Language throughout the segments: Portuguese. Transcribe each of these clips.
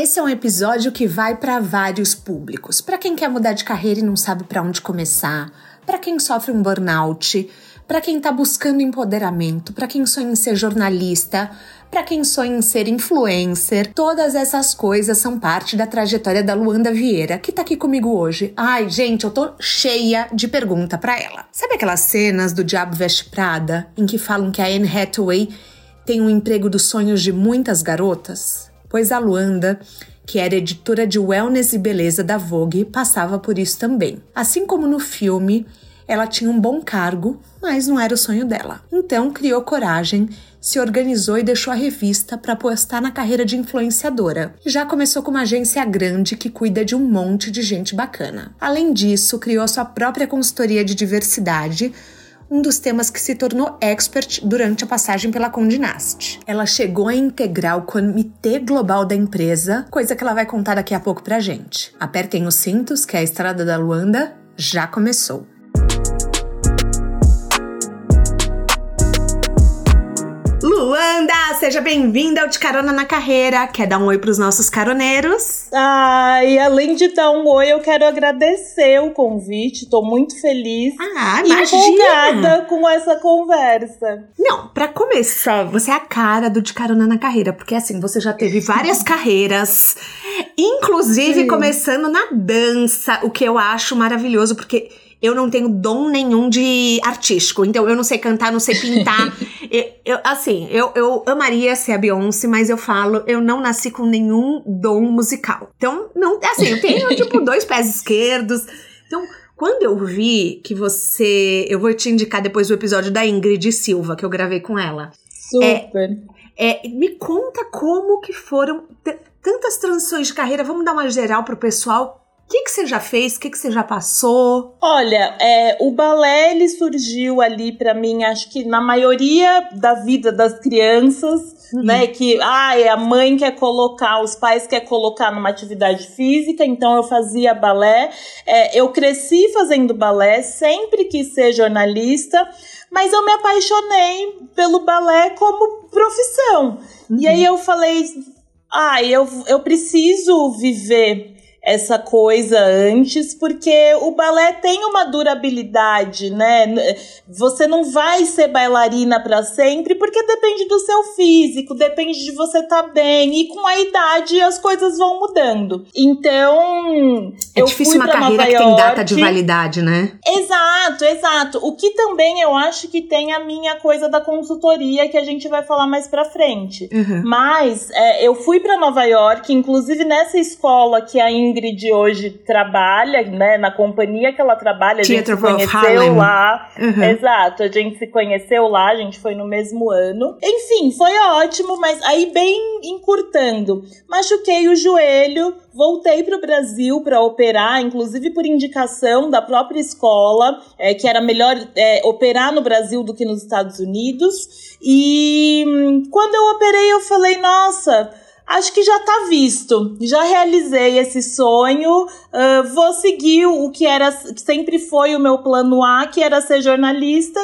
Esse é um episódio que vai para vários públicos. Para quem quer mudar de carreira e não sabe para onde começar, para quem sofre um burnout, para quem está buscando empoderamento, para quem sonha em ser jornalista, para quem sonha em ser influencer. Todas essas coisas são parte da trajetória da Luanda Vieira, que tá aqui comigo hoje. Ai, gente, eu tô cheia de pergunta para ela. Sabe aquelas cenas do Diabo Veste Prada em que falam que a Anne Hathaway tem um emprego dos sonhos de muitas garotas? Pois a Luanda, que era editora de wellness e beleza da Vogue, passava por isso também. Assim como no filme, ela tinha um bom cargo, mas não era o sonho dela. Então criou coragem, se organizou e deixou a revista para apostar na carreira de influenciadora. Já começou com uma agência grande que cuida de um monte de gente bacana. Além disso, criou sua própria consultoria de diversidade um dos temas que se tornou expert durante a passagem pela Condé Nast. Ela chegou a integrar o comitê global da empresa, coisa que ela vai contar daqui a pouco pra gente. Apertem os cintos que a Estrada da Luanda já começou. Seja bem-vinda ao De Carona na Carreira. Quer dar um oi pros nossos caroneiros? Ai, além de dar um oi, eu quero agradecer o convite. Tô muito feliz ah, e empolgada com essa conversa. Não, para começar, você é a cara do De Carona na Carreira, porque assim, você já teve várias carreiras, inclusive Sim. começando na dança, o que eu acho maravilhoso, porque eu não tenho dom nenhum de artístico. Então, eu não sei cantar, não sei pintar. eu, eu, assim, eu, eu amaria ser a Beyoncé, mas eu falo, eu não nasci com nenhum dom musical. Então, não, assim, eu tenho, tipo, dois pés esquerdos. Então, quando eu vi que você. Eu vou te indicar depois o episódio da Ingrid Silva, que eu gravei com ela. Super. É, é, me conta como que foram tantas transições de carreira. Vamos dar uma geral pro pessoal o que, que você já fez? O que, que você já passou? Olha, é, o balé ele surgiu ali para mim, acho que na maioria da vida das crianças, uhum. né? Que ah, a mãe quer colocar, os pais quer colocar numa atividade física, então eu fazia balé. É, eu cresci fazendo balé, sempre quis ser jornalista, mas eu me apaixonei pelo balé como profissão. Uhum. E aí eu falei, ah, eu, eu preciso viver essa coisa antes, porque o balé tem uma durabilidade, né? Você não vai ser bailarina para sempre, porque depende do seu físico, depende de você estar tá bem, e com a idade as coisas vão mudando. Então, é eu difícil fui uma carreira que tem data de validade, né? Exato, exato. O que também eu acho que tem a minha coisa da consultoria que a gente vai falar mais para frente. Uhum. Mas é, eu fui para Nova York, inclusive nessa escola que a Ingrid hoje trabalha, né, na companhia que ela trabalha, a gente se conheceu lá. Uhum. Exato, a gente se conheceu lá, a gente foi no mesmo ano. Enfim, foi ótimo, mas aí bem encurtando, machuquei o joelho, voltei para o Brasil para operar, inclusive por indicação da própria escola, é, que era melhor é, operar no Brasil do que nos Estados Unidos. E hum, quando eu operei, eu falei, nossa acho que já tá visto. Já realizei esse sonho. Uh, vou seguir o que era que sempre foi o meu plano A, que era ser jornalista.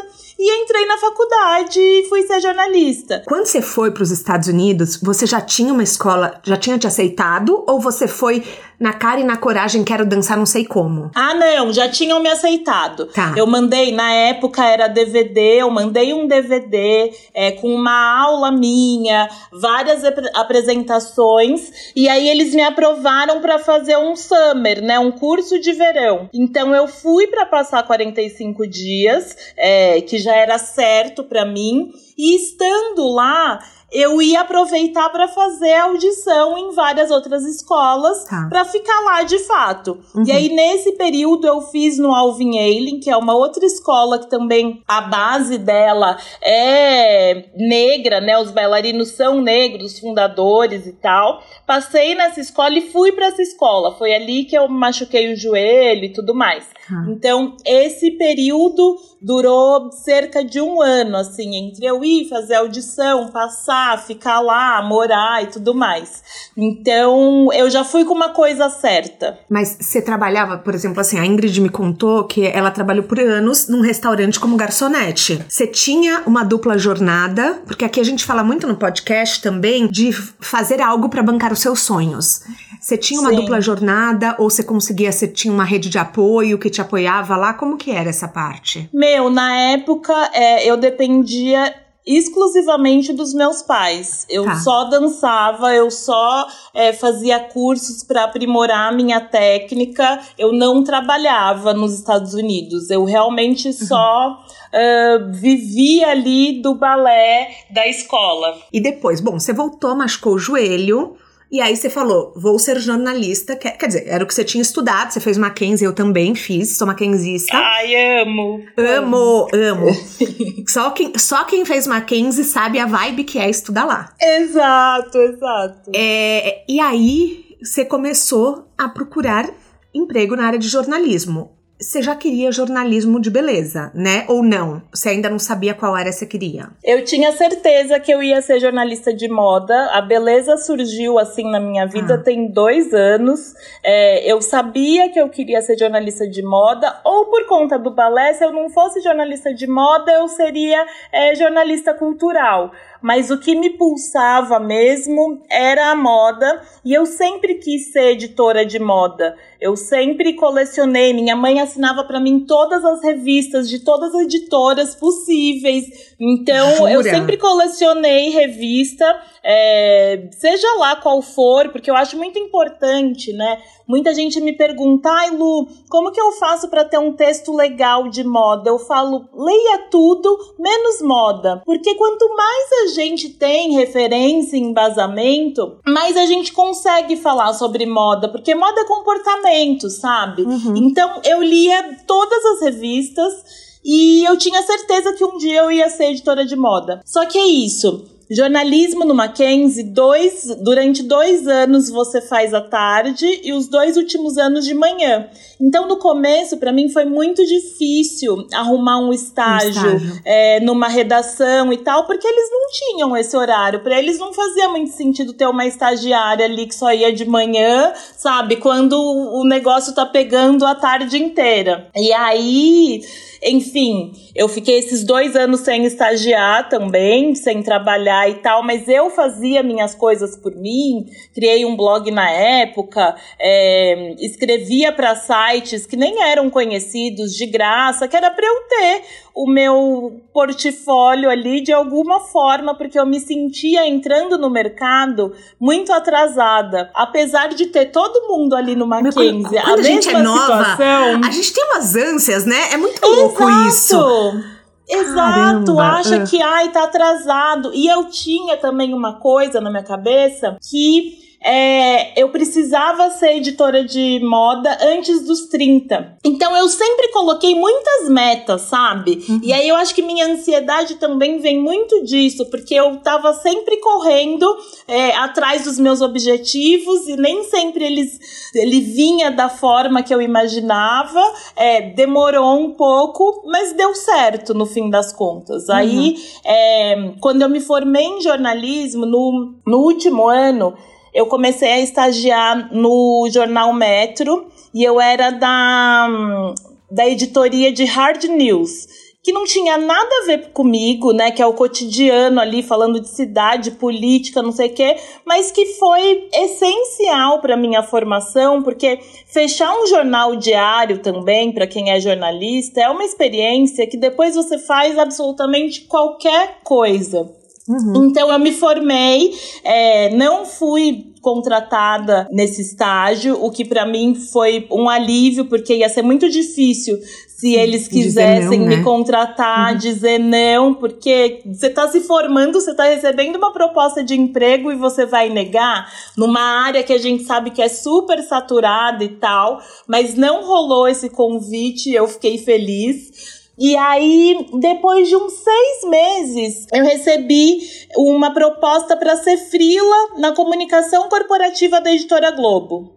E entrei na faculdade e fui ser jornalista. Quando você foi para os Estados Unidos, você já tinha uma escola, já tinha te aceitado? Ou você foi na cara e na coragem, quero dançar não sei como. Ah, não, já tinham me aceitado. Tá. Eu mandei, na época era DVD, eu mandei um DVD é, com uma aula minha, várias ap apresentações, e aí eles me aprovaram para fazer um summer, né, um curso de verão. Então eu fui para passar 45 dias, é, que já era certo para mim, e estando lá, eu ia aproveitar para fazer audição em várias outras escolas tá. para ficar lá de fato. Uhum. E aí nesse período eu fiz no Alvin Ailey, que é uma outra escola que também a base dela é negra, né? Os bailarinos são negros, fundadores e tal. Passei nessa escola e fui para essa escola. Foi ali que eu machuquei o joelho e tudo mais. Uhum. Então, esse período durou cerca de um ano, assim, entre eu ir fazer audição, passar, ficar lá, morar e tudo mais. Então, eu já fui com uma coisa certa. Mas você trabalhava, por exemplo, assim, a Ingrid me contou que ela trabalhou por anos num restaurante como garçonete. Você tinha uma dupla jornada, porque aqui a gente fala muito no podcast também de fazer algo para bancar os seus sonhos. Você tinha uma Sim. dupla jornada ou você conseguia, você tinha uma rede de apoio que te apoiava lá? Como que era essa parte? Meu, na época é, eu dependia exclusivamente dos meus pais. Eu tá. só dançava, eu só é, fazia cursos para aprimorar a minha técnica. Eu não trabalhava nos Estados Unidos. Eu realmente uhum. só uh, vivia ali do balé da escola. E depois, bom, você voltou, machucou o joelho. E aí você falou, vou ser jornalista. Quer, quer dizer, era o que você tinha estudado, você fez Mackenzie, eu também fiz, sou Mackenzista. Ai, amo! Amo, amo. só, quem, só quem fez Mackenzie sabe a vibe que é estudar lá. Exato, exato. É, e aí você começou a procurar emprego na área de jornalismo você já queria jornalismo de beleza, né? Ou não? Você ainda não sabia qual área você queria? Eu tinha certeza que eu ia ser jornalista de moda. A beleza surgiu assim na minha vida ah. tem dois anos. É, eu sabia que eu queria ser jornalista de moda, ou por conta do balé, se eu não fosse jornalista de moda, eu seria é, jornalista cultural mas o que me pulsava mesmo era a moda e eu sempre quis ser editora de moda. Eu sempre colecionei, minha mãe assinava para mim todas as revistas de todas as editoras possíveis. Então Jura? eu sempre colecionei revista, é, seja lá qual for, porque eu acho muito importante, né? Muita gente me pergunta, ai Lu, como que eu faço para ter um texto legal de moda? Eu falo, leia tudo, menos moda. Porque quanto mais a gente tem referência e embasamento, mais a gente consegue falar sobre moda. Porque moda é comportamento, sabe? Uhum. Então eu lia todas as revistas. E eu tinha certeza que um dia eu ia ser editora de moda. Só que é isso jornalismo no Mackenzie, dois, durante dois anos você faz à tarde e os dois últimos anos de manhã. Então, no começo, para mim, foi muito difícil arrumar um estágio, um estágio. É, numa redação e tal, porque eles não tinham esse horário. Para eles não fazia muito sentido ter uma estagiária ali que só ia de manhã, sabe? Quando o negócio tá pegando a tarde inteira. E aí enfim, eu fiquei esses dois anos sem estagiar também, sem trabalhar e tal, mas eu fazia minhas coisas por mim, criei um blog na época, é, escrevia para sites que nem eram conhecidos de graça, que era para eu ter o meu portfólio ali de alguma forma, porque eu me sentia entrando no mercado muito atrasada. Apesar de ter todo mundo ali no Mackenzie, quando, quando a, a gente é nova, situação, a gente tem umas ânsias, né? É muito louco Exato. isso. Exato, Caramba. acha uh. que ai tá atrasado. E eu tinha também uma coisa na minha cabeça que é, eu precisava ser editora de moda antes dos 30. Então eu sempre coloquei muitas metas, sabe? Uhum. E aí eu acho que minha ansiedade também vem muito disso, porque eu tava sempre correndo é, atrás dos meus objetivos e nem sempre eles ele vinha da forma que eu imaginava. É, demorou um pouco, mas deu certo no fim das contas. Uhum. Aí, é, quando eu me formei em jornalismo, no, no último ano, eu comecei a estagiar no jornal Metro e eu era da, da editoria de Hard News que não tinha nada a ver comigo, né, que é o cotidiano ali falando de cidade, política, não sei o quê, mas que foi essencial para minha formação, porque fechar um jornal diário também para quem é jornalista é uma experiência que depois você faz absolutamente qualquer coisa. Uhum. Então eu me formei, é, não fui contratada nesse estágio, o que para mim foi um alívio, porque ia ser muito difícil se eles quisessem não, né? me contratar, uhum. dizer não, porque você está se formando, você está recebendo uma proposta de emprego e você vai negar numa área que a gente sabe que é super saturada e tal, mas não rolou esse convite, eu fiquei feliz. E aí, depois de uns seis meses, eu recebi uma proposta para ser frila na comunicação corporativa da editora Globo.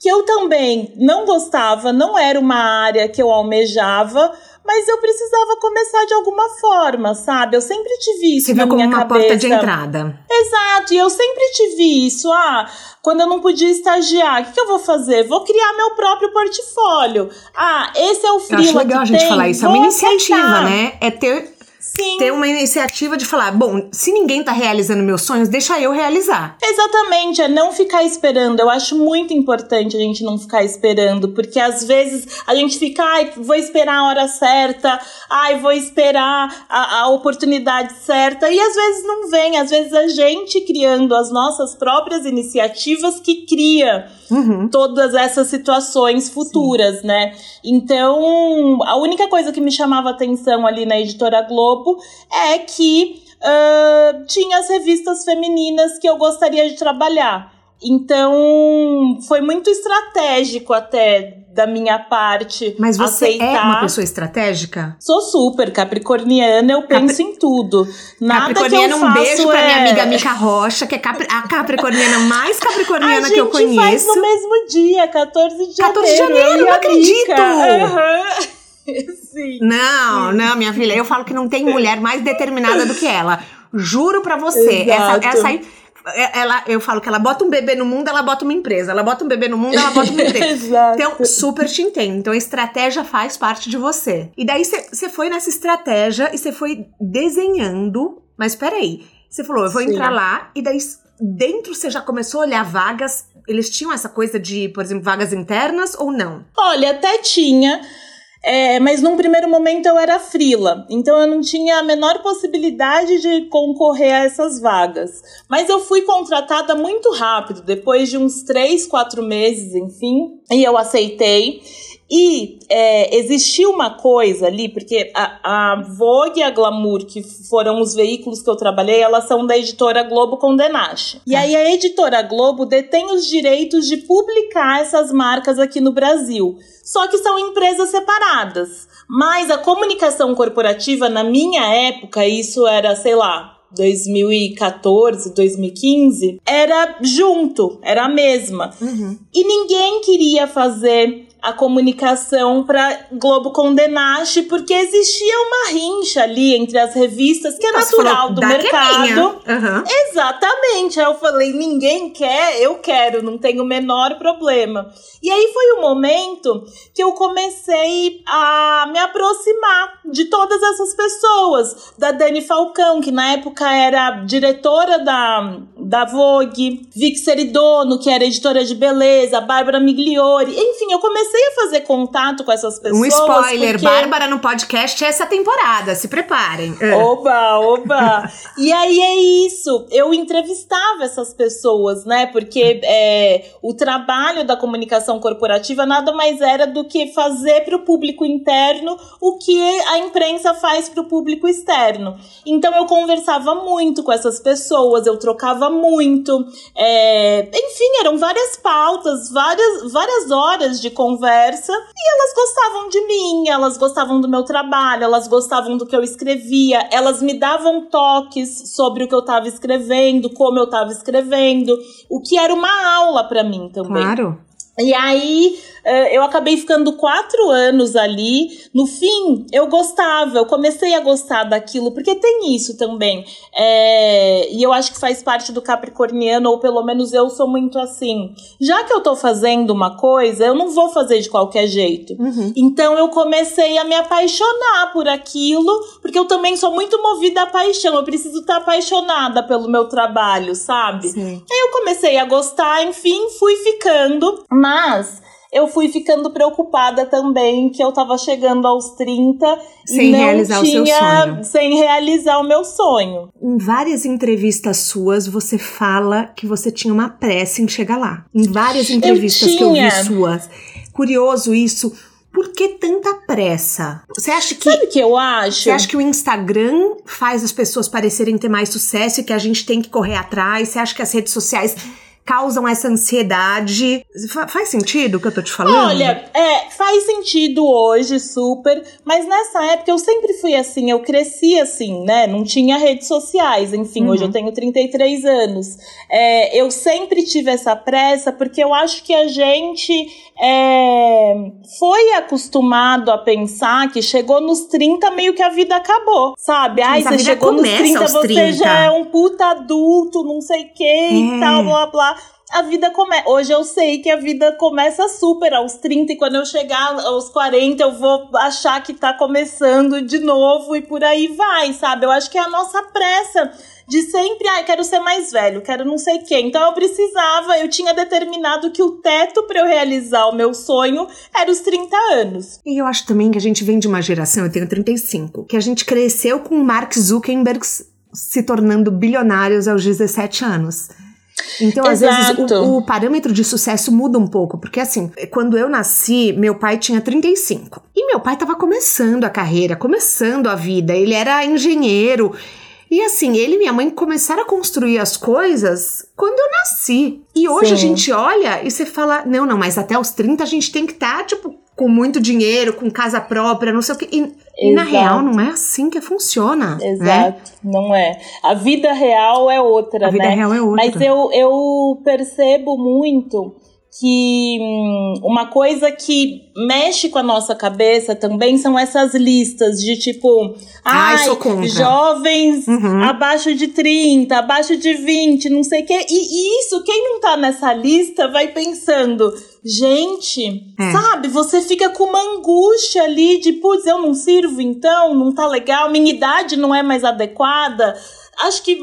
Que eu também não gostava, não era uma área que eu almejava, mas eu precisava começar de alguma forma, sabe? Eu sempre tive isso Você na viu minha como uma cabeça. porta de entrada. Exato, e eu sempre tive isso. Ah, quando eu não podia estagiar, o que, que, eu vou fazer? Vou criar meu próprio portfólio. Ah, esse é o freela Acho legal a gente tem, falar isso. É uma iniciativa, né? É ter Sim. ter uma iniciativa de falar, bom, se ninguém tá realizando meus sonhos, deixa eu realizar. Exatamente, é não ficar esperando. Eu acho muito importante a gente não ficar esperando, porque às vezes a gente fica, ai, vou esperar a hora certa, ai, vou esperar a, a oportunidade certa, e às vezes não vem, às vezes a gente criando as nossas próprias iniciativas que cria uhum. todas essas situações futuras, Sim. né? Então, a única coisa que me chamava atenção ali na editora Globo é que uh, tinha as revistas femininas que eu gostaria de trabalhar. Então, foi muito estratégico até da minha parte. Mas você aceitar. é uma pessoa estratégica? Sou super capricorniana, eu penso Capri... em tudo. Nada capricorniana, que eu um beijo é... pra minha amiga Mica Rocha, que é capri... a capricorniana mais capricorniana que eu conheço. A gente faz no mesmo dia, 14 de janeiro. 14 de janeiro, não acredito! Uhum. Sim. Não, Sim. não, minha filha, eu falo que não tem mulher mais determinada do que ela. Juro pra você. Exato. Essa, essa aí é, ela, eu falo que ela bota um bebê no mundo, ela bota uma empresa. Ela bota um bebê no mundo, ela bota uma empresa. então, super te entendo. Então, a estratégia faz parte de você. E daí, você foi nessa estratégia e você foi desenhando. Mas peraí, você falou, eu vou Sim. entrar lá, e daí dentro você já começou a olhar vagas. Eles tinham essa coisa de, por exemplo, vagas internas ou não? Olha, até tinha. É, mas num primeiro momento eu era frila, então eu não tinha a menor possibilidade de concorrer a essas vagas. Mas eu fui contratada muito rápido, depois de uns três, quatro meses, enfim, e eu aceitei. E é, existiu uma coisa ali, porque a, a Vogue e a Glamour, que foram os veículos que eu trabalhei, elas são da editora Globo Condenache. E aí a editora Globo detém os direitos de publicar essas marcas aqui no Brasil. Só que são empresas separadas. Mas a comunicação corporativa, na minha época, isso era, sei lá, 2014, 2015, era junto, era a mesma. Uhum. E ninguém queria fazer a comunicação para Globo Condenache, porque existia uma rincha ali entre as revistas, que é natural do mercado. É uhum. Exatamente. Aí eu falei: ninguém quer, eu quero, não tenho o menor problema. E aí foi o momento que eu comecei a me aproximar de todas essas pessoas. Da Dani Falcão, que na época era diretora da, da Vogue, Vic Seridono, que era editora de beleza, Bárbara Migliori. Enfim, eu comecei comecei a fazer contato com essas pessoas. Um spoiler: porque... Bárbara no podcast essa temporada, se preparem. É. Oba, oba! e aí é isso. Eu entrevistava essas pessoas, né? Porque é, o trabalho da comunicação corporativa nada mais era do que fazer para o público interno o que a imprensa faz para o público externo. Então eu conversava muito com essas pessoas, eu trocava muito. É, enfim, eram várias pautas, várias, várias horas de conversa conversa e elas gostavam de mim, elas gostavam do meu trabalho, elas gostavam do que eu escrevia, elas me davam toques sobre o que eu estava escrevendo, como eu estava escrevendo, o que era uma aula para mim também. Claro. E aí eu acabei ficando quatro anos ali. No fim, eu gostava, eu comecei a gostar daquilo, porque tem isso também. É, e eu acho que faz parte do capricorniano, ou pelo menos eu sou muito assim. Já que eu tô fazendo uma coisa, eu não vou fazer de qualquer jeito. Uhum. Então eu comecei a me apaixonar por aquilo, porque eu também sou muito movida à paixão. Eu preciso estar apaixonada pelo meu trabalho, sabe? Sim. Aí eu comecei a gostar, enfim, fui ficando mas eu fui ficando preocupada também que eu tava chegando aos 30 sem e não realizar tinha, o seu sonho. Sem realizar o meu sonho. Em várias entrevistas suas, você fala que você tinha uma pressa em chegar lá. Em várias entrevistas eu que eu vi suas. Curioso isso. Por que tanta pressa? Você acha que. Sabe o que eu acho? Você acha que o Instagram faz as pessoas parecerem ter mais sucesso e que a gente tem que correr atrás? Você acha que as redes sociais causam essa ansiedade. faz sentido o que eu tô te falando? Olha, é, faz sentido hoje, super. Mas nessa época eu sempre fui assim, eu cresci assim, né? Não tinha redes sociais. Enfim, uhum. hoje eu tenho 33 anos. É, eu sempre tive essa pressa porque eu acho que a gente é, foi acostumado a pensar que chegou nos 30 meio que a vida acabou, sabe? Ai, você chegou nos 30, você 30. já é um puta adulto, não sei o que é. e tal, blá blá a vida começa. Hoje eu sei que a vida começa super aos 30 e quando eu chegar aos 40 eu vou achar que tá começando de novo e por aí vai, sabe? Eu acho que é a nossa pressa de sempre, ah, quero ser mais velho, quero não sei quem. Então eu precisava, eu tinha determinado que o teto para eu realizar o meu sonho era os 30 anos. E eu acho também que a gente vem de uma geração, eu tenho 35, que a gente cresceu com Mark Zuckerberg se tornando bilionários aos 17 anos. Então, Exato. às vezes, o, o, parâmetro de sucesso muda um pouco. Porque, assim, quando eu nasci, meu pai tinha 35. E meu pai estava começando a carreira, começando a vida. Ele era engenheiro. E assim, ele e minha mãe começaram a construir as coisas quando eu nasci. E hoje Sim. a gente olha e você fala: não, não, mas até os 30 a gente tem que estar, tá, tipo, com muito dinheiro, com casa própria, não sei o quê. E, na real não é assim que funciona. Né? Exato, né? não é. A vida real é outra, a vida né? real é outra. Mas eu, eu percebo muito que hum, uma coisa que mexe com a nossa cabeça também são essas listas de tipo, ai, ai jovens uhum. abaixo de 30, abaixo de 20, não sei o quê. E isso, quem não tá nessa lista vai pensando, gente, é. sabe, você fica com uma angústia ali de, putz, eu não sirvo então, não tá legal, minha idade não é mais adequada acho que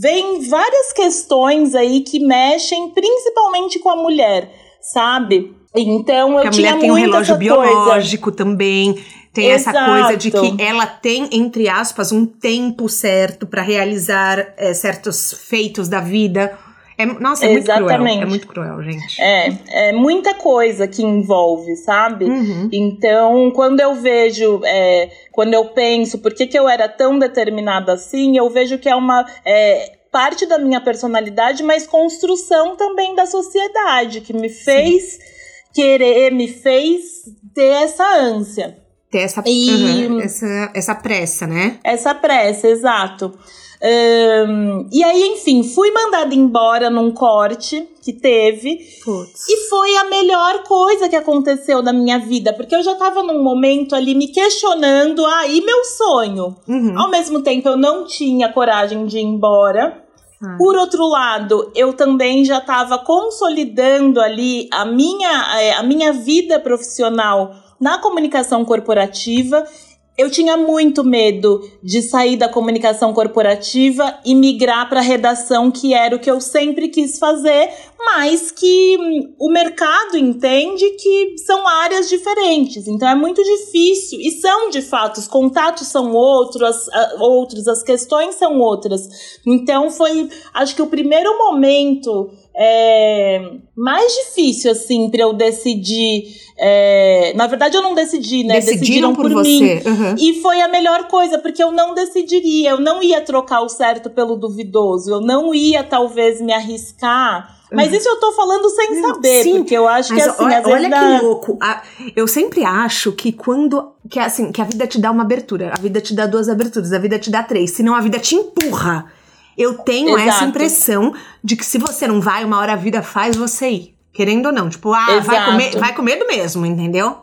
vem várias questões aí que mexem principalmente com a mulher, sabe? Então eu a tinha mulher tem um relógio biológico coisa. também. Tem Exato. essa coisa de que ela tem, entre aspas, um tempo certo para realizar é, certos feitos da vida. É, nossa, é muito Exatamente. cruel. É muito cruel, gente. É, é muita coisa que envolve, sabe? Uhum. Então, quando eu vejo, é, quando eu penso por que, que eu era tão determinada assim, eu vejo que é uma. É, parte da minha personalidade, mas construção também da sociedade, que me fez Sim. querer, me fez ter essa ânsia. Ter essa, e, uhum, essa, essa pressa, né? Essa pressa, exato. Um, e aí, enfim, fui mandada embora num corte que teve. Putz. E foi a melhor coisa que aconteceu na minha vida, porque eu já tava num momento ali me questionando, aí ah, meu sonho. Uhum. Ao mesmo tempo, eu não tinha coragem de ir embora. Ah. Por outro lado, eu também já estava consolidando ali a minha, eh, a minha vida profissional na comunicação corporativa eu tinha muito medo de sair da comunicação corporativa e migrar para redação, que era o que eu sempre quis fazer, mas que hum, o mercado entende que são áreas diferentes. Então é muito difícil, e são de fato, os contatos são outros, as, outros, as questões são outras. Então foi, acho que o primeiro momento é, mais difícil, assim, para eu decidir. É, na verdade, eu não decidi, né? Decidiram, Decidiram por, por mim. Uhum. E foi a melhor coisa, porque eu não decidiria, eu não ia trocar o certo pelo duvidoso, eu não ia, talvez, me arriscar. Mas uhum. isso eu tô falando sem saber, Sim, porque eu acho que assim, olha, às vezes olha dá... que louco. eu sempre acho que quando que assim, que a vida te dá uma abertura, a vida te dá duas aberturas, a vida te dá três, senão a vida te empurra. Eu tenho Exato. essa impressão de que se você não vai, uma hora a vida faz você ir. Querendo ou não. Tipo, ah, vai, comer, vai com medo mesmo, entendeu?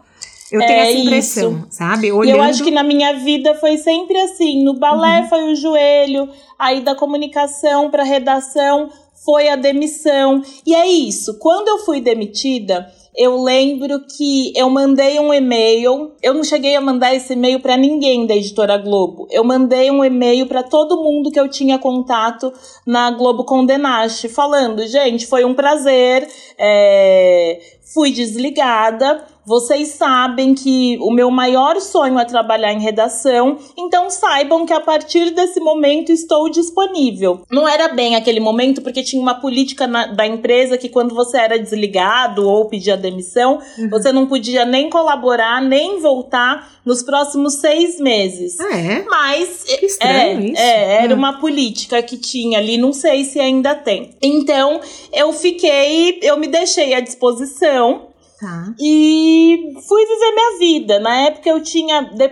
Eu é tenho essa impressão, isso. sabe? Olhando... E eu acho que na minha vida foi sempre assim. No balé uhum. foi o joelho, aí da comunicação para redação foi a demissão. E é isso. Quando eu fui demitida, eu lembro que eu mandei um e-mail. Eu não cheguei a mandar esse e-mail para ninguém da editora Globo. Eu mandei um e-mail para todo mundo que eu tinha contato na Globo Condenaste, falando: gente, foi um prazer. É, fui desligada. Vocês sabem que o meu maior sonho é trabalhar em redação, então saibam que a partir desse momento estou disponível. Não era bem aquele momento, porque tinha uma política na, da empresa que quando você era desligado ou pedia demissão, uhum. você não podia nem colaborar, nem voltar nos próximos seis meses. Ah, é? Mas que estranho é, isso. é, era hum. uma política que tinha ali, não sei se ainda tem. Então, eu fiquei, eu me deixei à disposição Tá. E fui viver minha vida. Na época eu tinha. De,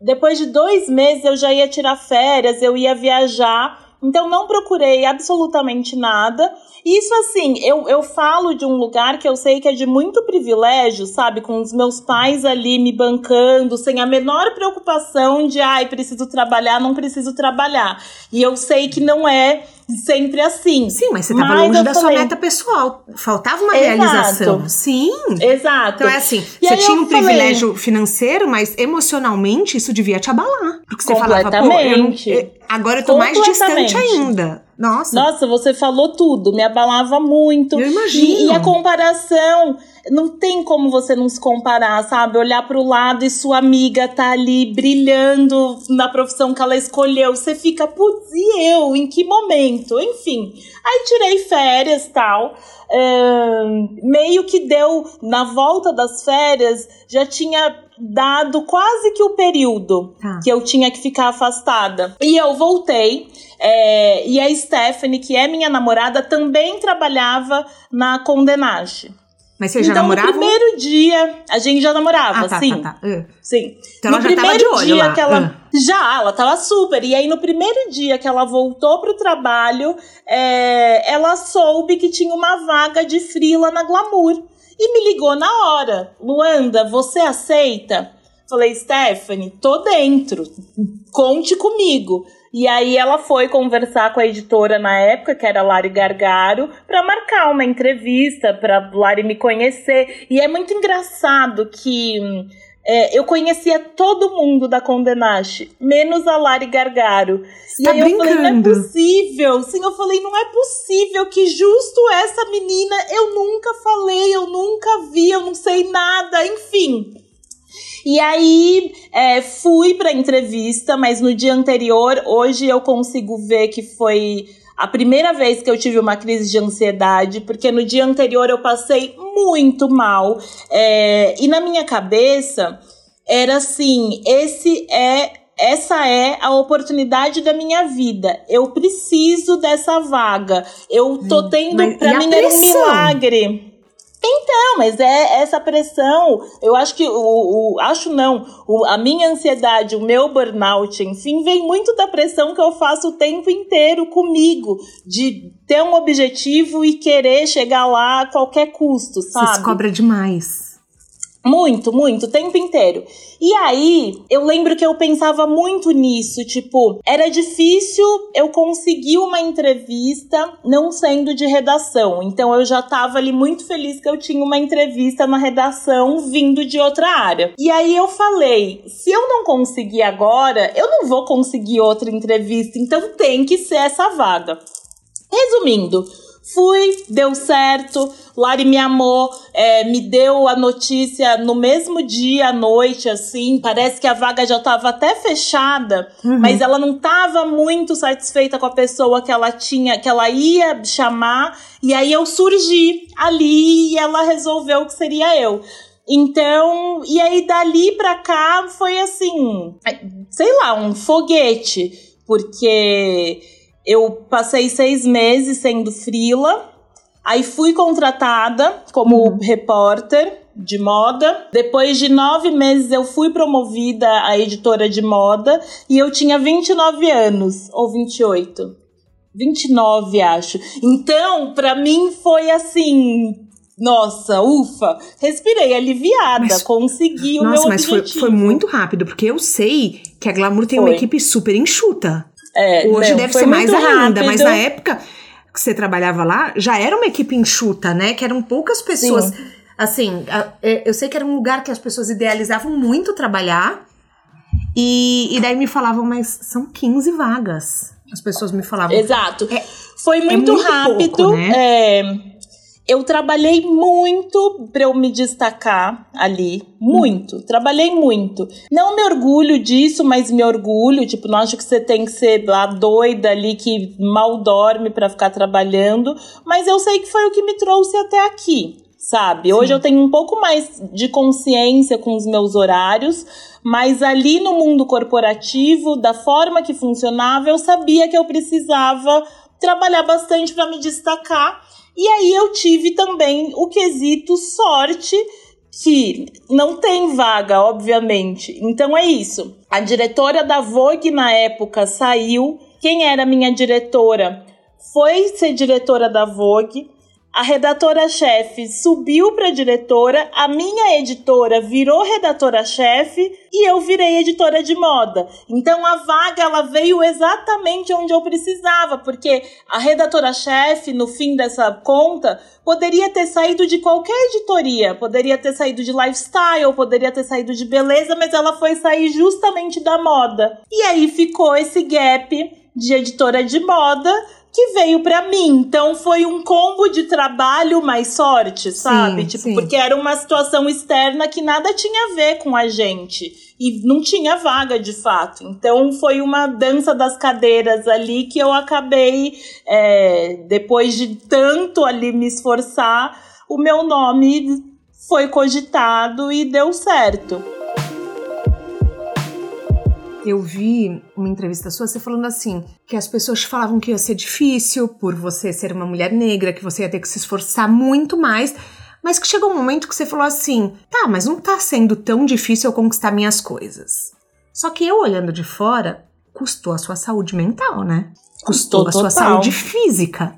depois de dois meses eu já ia tirar férias, eu ia viajar. Então não procurei absolutamente nada. Isso assim, eu, eu falo de um lugar que eu sei que é de muito privilégio, sabe? Com os meus pais ali me bancando, sem a menor preocupação de, ai, preciso trabalhar, não preciso trabalhar. E eu sei que não é sempre assim. Sim, mas você estava longe da falei... sua meta pessoal. Faltava uma Exato. realização. Sim. Exato. Então é assim, e você tinha um falei... privilégio financeiro, mas emocionalmente isso devia te abalar. Porque você falava, pô, eu não, agora eu tô mais distante ainda. Nossa. Nossa, você falou tudo, me abalava muito. Eu imagino. E, e a comparação, não tem como você não se comparar, sabe? Olhar para o lado e sua amiga tá ali brilhando na profissão que ela escolheu. Você fica, putz, e eu? Em que momento? Enfim. Aí tirei férias tal. meio que deu, na volta das férias, já tinha dado quase que o período tá. que eu tinha que ficar afastada. E eu voltei. É, e a Stephanie, que é minha namorada, também trabalhava na Condenage. Mas vocês já então, namoravam? no primeiro dia, a gente já namorava, ah, tá, sim. Tá, tá. Uh. Sim. Então no ela já tava de olho dia lá. que ela. Uh. Já, ela tava super. E aí, no primeiro dia que ela voltou pro trabalho, é, ela soube que tinha uma vaga de frila na Glamour. E me ligou na hora. Luanda, você aceita? Falei, Stephanie, tô dentro. Conte comigo. E aí ela foi conversar com a editora na época, que era Lari Gargaro, para marcar uma entrevista, para Lari me conhecer. E é muito engraçado que é, eu conhecia todo mundo da Condenache, menos a Lari Gargaro. Você e tá aí brincando. eu falei, não é possível. Sim, eu falei, não é possível que justo essa menina eu nunca falei, eu nunca vi, eu não sei nada, enfim. E aí é, fui para entrevista, mas no dia anterior, hoje eu consigo ver que foi a primeira vez que eu tive uma crise de ansiedade, porque no dia anterior eu passei muito mal. É, e na minha cabeça era assim: esse é essa é a oportunidade da minha vida. Eu preciso dessa vaga. Eu tô hum, tendo, para mim era um milagre. Então, mas é essa pressão. Eu acho que o, o acho não, o, a minha ansiedade, o meu burnout, enfim, vem muito da pressão que eu faço o tempo inteiro comigo de ter um objetivo e querer chegar lá a qualquer custo, sabe? Você se cobra demais. Muito, muito, o tempo inteiro. E aí, eu lembro que eu pensava muito nisso, tipo, era difícil eu conseguir uma entrevista não sendo de redação. Então eu já tava ali muito feliz que eu tinha uma entrevista na redação vindo de outra área. E aí eu falei, se eu não conseguir agora, eu não vou conseguir outra entrevista, então tem que ser essa vaga. Resumindo, Fui, deu certo. Lari me amou, é, me deu a notícia no mesmo dia à noite, assim. Parece que a vaga já estava até fechada, uhum. mas ela não estava muito satisfeita com a pessoa que ela tinha, que ela ia chamar. E aí eu surgi ali e ela resolveu que seria eu. Então, e aí dali pra cá foi assim, sei lá, um foguete, porque eu passei seis meses sendo frila, aí fui contratada como uhum. repórter de moda. Depois de nove meses eu fui promovida a editora de moda e eu tinha 29 anos, ou 28. 29, acho. Então, para mim foi assim, nossa, ufa, respirei aliviada, mas, consegui o nossa, meu objetivo. Nossa, mas foi, foi muito rápido, porque eu sei que a Glamour tem foi. uma equipe super enxuta. É, Hoje não, deve ser mais ainda, mas na época que você trabalhava lá, já era uma equipe enxuta, né? Que eram poucas pessoas. Sim. Assim, é, eu sei que era um lugar que as pessoas idealizavam muito trabalhar. E, e daí me falavam, mas são 15 vagas. As pessoas me falavam. Exato. É, Foi muito, é muito rápido. Pouco, né? é eu trabalhei muito para eu me destacar ali, muito. Hum. Trabalhei muito. Não me orgulho disso, mas me orgulho, tipo, não acho que você tem que ser lá doida ali que mal dorme para ficar trabalhando, mas eu sei que foi o que me trouxe até aqui. Sabe? Hoje Sim. eu tenho um pouco mais de consciência com os meus horários, mas ali no mundo corporativo, da forma que funcionava, eu sabia que eu precisava trabalhar bastante para me destacar e aí eu tive também o quesito sorte, que não tem vaga, obviamente. Então é isso. A diretora da Vogue na época saiu. Quem era minha diretora foi ser diretora da Vogue a redatora-chefe subiu para diretora, a minha editora virou redatora-chefe e eu virei editora de moda. Então a vaga ela veio exatamente onde eu precisava, porque a redatora-chefe, no fim dessa conta, poderia ter saído de qualquer editoria, poderia ter saído de lifestyle, poderia ter saído de beleza, mas ela foi sair justamente da moda. E aí ficou esse gap de editora de moda que veio para mim. Então foi um combo de trabalho mais sorte, sabe? Sim, tipo, sim. porque era uma situação externa que nada tinha a ver com a gente. E não tinha vaga de fato. Então foi uma dança das cadeiras ali que eu acabei, é, depois de tanto ali me esforçar, o meu nome foi cogitado e deu certo eu vi uma entrevista sua, você falando assim, que as pessoas falavam que ia ser difícil por você ser uma mulher negra, que você ia ter que se esforçar muito mais, mas que chegou um momento que você falou assim: tá, mas não tá sendo tão difícil eu conquistar minhas coisas. Só que eu, olhando de fora, custou a sua saúde mental, né? Custou, custou a sua saúde física.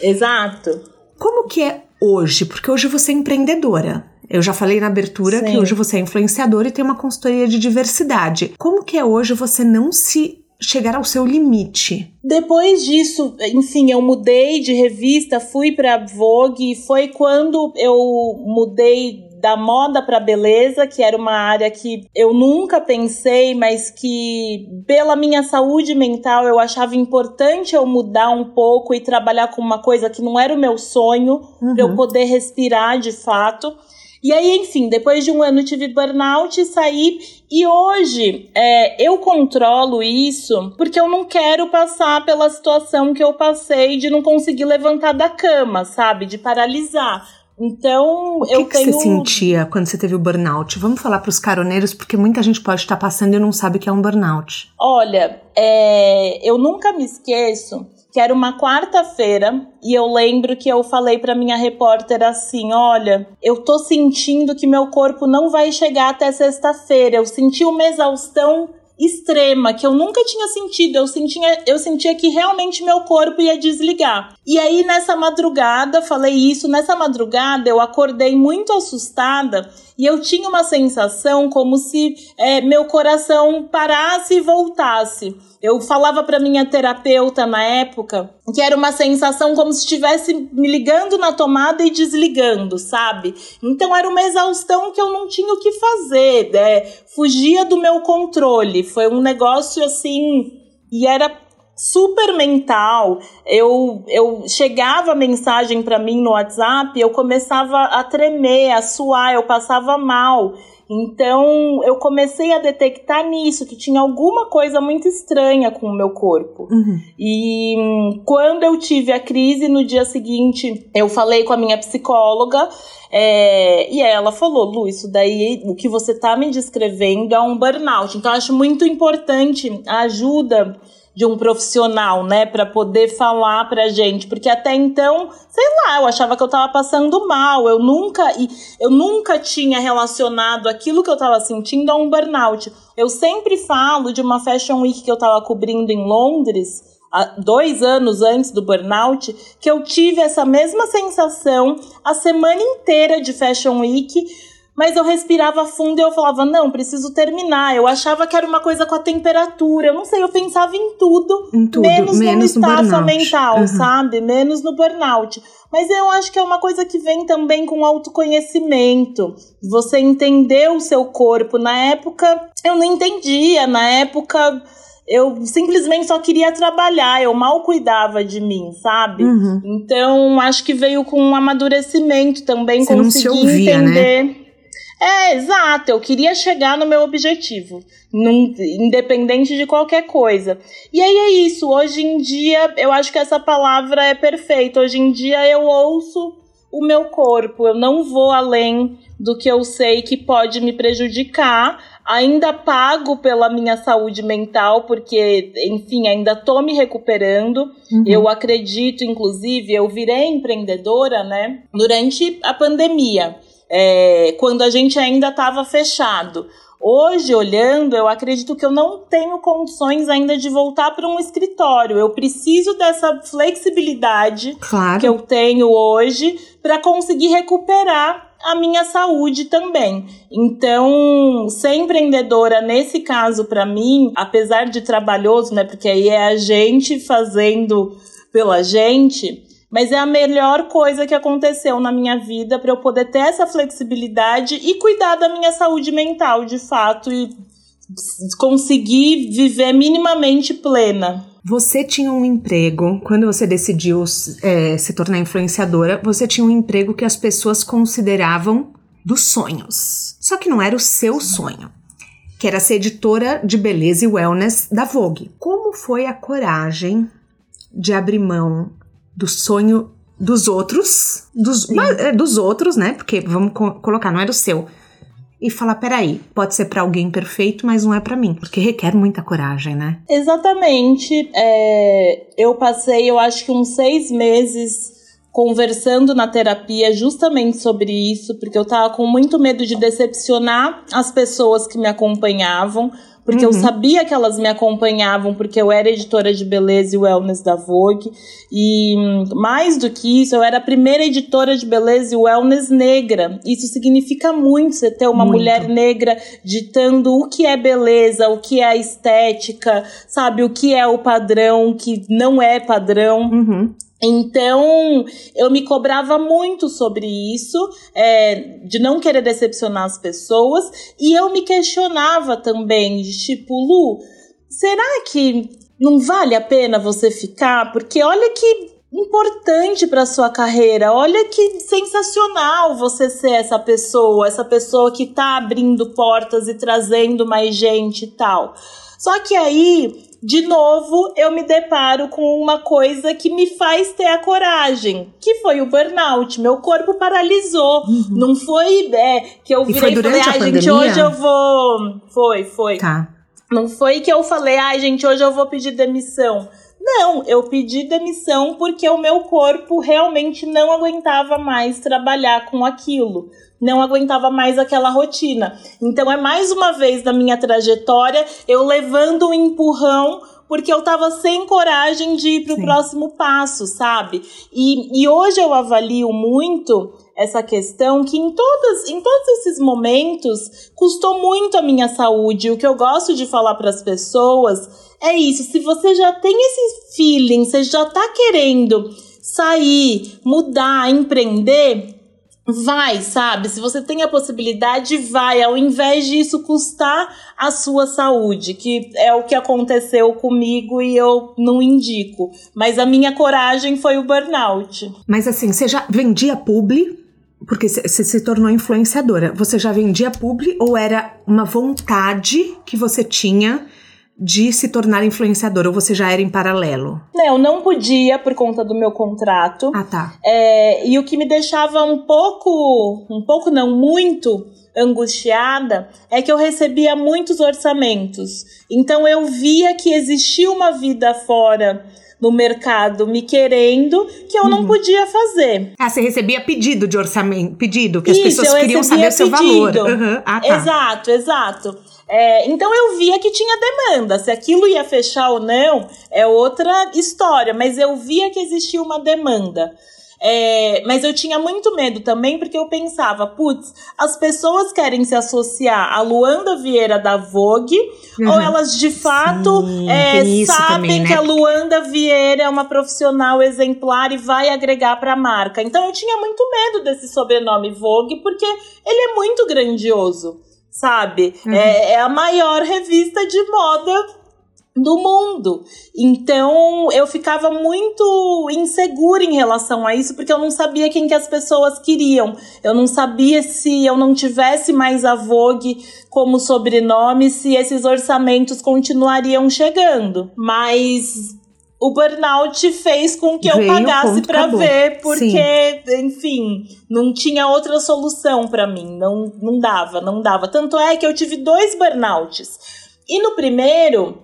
Exato. Como que é hoje? Porque hoje você é empreendedora. Eu já falei na abertura Sim. que hoje você é influenciadora e tem uma consultoria de diversidade. Como que é hoje você não se chegar ao seu limite? Depois disso, enfim, eu mudei de revista, fui para Vogue, foi quando eu mudei da moda para beleza, que era uma área que eu nunca pensei, mas que pela minha saúde mental eu achava importante eu mudar um pouco e trabalhar com uma coisa que não era o meu sonho, uhum. para eu poder respirar de fato. E aí, enfim, depois de um ano tive burnout, saí e hoje é, eu controlo isso porque eu não quero passar pela situação que eu passei de não conseguir levantar da cama, sabe? De paralisar. Então, o que eu que tenho. você sentia quando você teve o burnout? Vamos falar para os caroneiros, porque muita gente pode estar passando e não sabe que é um burnout. Olha, é, eu nunca me esqueço que era uma quarta-feira e eu lembro que eu falei para minha repórter assim: "Olha, eu tô sentindo que meu corpo não vai chegar até sexta-feira. Eu senti uma exaustão extrema que eu nunca tinha sentido. Eu sentia, eu sentia que realmente meu corpo ia desligar. E aí nessa madrugada, falei isso, nessa madrugada eu acordei muito assustada e eu tinha uma sensação como se é, meu coração parasse e voltasse. Eu falava para minha terapeuta na época que era uma sensação como se estivesse me ligando na tomada e desligando, sabe? Então era uma exaustão que eu não tinha o que fazer, né? fugia do meu controle. Foi um negócio assim e era super mental. Eu, eu chegava a mensagem para mim no WhatsApp, eu começava a tremer, a suar, eu passava mal. Então eu comecei a detectar nisso que tinha alguma coisa muito estranha com o meu corpo. Uhum. E quando eu tive a crise no dia seguinte, eu falei com a minha psicóloga é, e ela falou: Lu, isso daí, o que você tá me descrevendo é um burnout. Então eu acho muito importante a ajuda de um profissional, né, para poder falar pra gente, porque até então, sei lá, eu achava que eu tava passando mal, eu nunca eu nunca tinha relacionado aquilo que eu tava sentindo a um burnout. Eu sempre falo de uma Fashion Week que eu tava cobrindo em Londres, dois anos antes do burnout, que eu tive essa mesma sensação a semana inteira de Fashion Week, mas eu respirava fundo e eu falava, não, preciso terminar. Eu achava que era uma coisa com a temperatura, eu não sei, eu pensava em tudo, em tudo menos, menos no estafa mental, uhum. sabe? Menos no burnout. Mas eu acho que é uma coisa que vem também com autoconhecimento. Você entender o seu corpo. Na época, eu não entendia. Na época, eu simplesmente só queria trabalhar, eu mal cuidava de mim, sabe? Uhum. Então, acho que veio com um amadurecimento também, Você conseguir não se ouvia, entender. Né? É, exato, eu queria chegar no meu objetivo, num, independente de qualquer coisa. E aí é isso, hoje em dia, eu acho que essa palavra é perfeita. Hoje em dia eu ouço o meu corpo, eu não vou além do que eu sei que pode me prejudicar. Ainda pago pela minha saúde mental, porque, enfim, ainda tô me recuperando. Uhum. Eu acredito, inclusive, eu virei empreendedora, né, durante a pandemia, é, quando a gente ainda estava fechado. Hoje, olhando, eu acredito que eu não tenho condições ainda de voltar para um escritório. Eu preciso dessa flexibilidade claro. que eu tenho hoje para conseguir recuperar a minha saúde também. Então, ser empreendedora nesse caso para mim, apesar de trabalhoso, né, porque aí é a gente fazendo pela gente, mas é a melhor coisa que aconteceu na minha vida para eu poder ter essa flexibilidade e cuidar da minha saúde mental, de fato, e conseguir viver minimamente plena. Você tinha um emprego, quando você decidiu é, se tornar influenciadora, você tinha um emprego que as pessoas consideravam dos sonhos. Só que não era o seu sonho, que era ser editora de beleza e wellness da Vogue. Como foi a coragem de abrir mão do sonho dos outros, dos, mas, dos outros, né? Porque vamos co colocar, não era o seu e falar: peraí, pode ser para alguém perfeito, mas não é para mim, porque requer muita coragem, né? Exatamente. É, eu passei, eu acho que uns seis meses conversando na terapia justamente sobre isso, porque eu tava com muito medo de decepcionar as pessoas que me acompanhavam, porque uhum. eu sabia que elas me acompanhavam porque eu era editora de beleza e wellness da Vogue. E mais do que isso, eu era a primeira editora de beleza e wellness negra. Isso significa muito você ter uma muito. mulher negra ditando o que é beleza, o que é a estética, sabe? O que é o padrão, o que não é padrão. Uhum. Então, eu me cobrava muito sobre isso, é, de não querer decepcionar as pessoas, e eu me questionava também, de tipo, Lu, será que não vale a pena você ficar? Porque olha que importante para sua carreira. Olha que sensacional você ser essa pessoa, essa pessoa que tá abrindo portas e trazendo mais gente e tal. Só que aí de novo, eu me deparo com uma coisa que me faz ter a coragem, que foi o burnout. Meu corpo paralisou. Uhum. Não foi é, que eu virei e, falei, ai, gente, hoje eu vou. Foi, foi. Tá. Não foi que eu falei, ai, gente, hoje eu vou pedir demissão. Não, eu pedi demissão porque o meu corpo realmente não aguentava mais trabalhar com aquilo não aguentava mais aquela rotina. Então é mais uma vez na minha trajetória eu levando um empurrão porque eu tava sem coragem de ir pro Sim. próximo passo, sabe? E, e hoje eu avalio muito essa questão que em todas em todos esses momentos custou muito a minha saúde. O que eu gosto de falar para as pessoas é isso, se você já tem esse feeling, você já tá querendo sair, mudar, empreender, vai, sabe? Se você tem a possibilidade, vai, ao invés disso custar a sua saúde, que é o que aconteceu comigo e eu não indico. Mas a minha coragem foi o burnout. Mas assim, você já vendia publi? Porque você se tornou influenciadora. Você já vendia publi ou era uma vontade que você tinha de se tornar influenciador ou você já era em paralelo? Não, eu não podia por conta do meu contrato. Ah, tá. É, e o que me deixava um pouco, um pouco não muito angustiada é que eu recebia muitos orçamentos. Então eu via que existia uma vida fora no mercado me querendo que eu uhum. não podia fazer. Ah, você recebia pedido de orçamento, pedido, que Isso, as pessoas queriam saber o seu valor. Uhum. Ah, tá. Exato, exato. É, então eu via que tinha demanda. Se aquilo ia fechar ou não é outra história, mas eu via que existia uma demanda. É, mas eu tinha muito medo também, porque eu pensava, putz, as pessoas querem se associar a Luanda Vieira da Vogue, uhum. ou elas de fato Sim, é, sabem também, né? que a Luanda Vieira é uma profissional exemplar e vai agregar para a marca. Então eu tinha muito medo desse sobrenome Vogue, porque ele é muito grandioso sabe? Uhum. É, é, a maior revista de moda do mundo. Então eu ficava muito insegura em relação a isso, porque eu não sabia quem que as pessoas queriam. Eu não sabia se eu não tivesse mais a Vogue como sobrenome, se esses orçamentos continuariam chegando. Mas o burnout fez com que Veio, eu pagasse para ver, porque, Sim. enfim, não tinha outra solução para mim, não, não dava, não dava. Tanto é que eu tive dois burnouts. E no primeiro,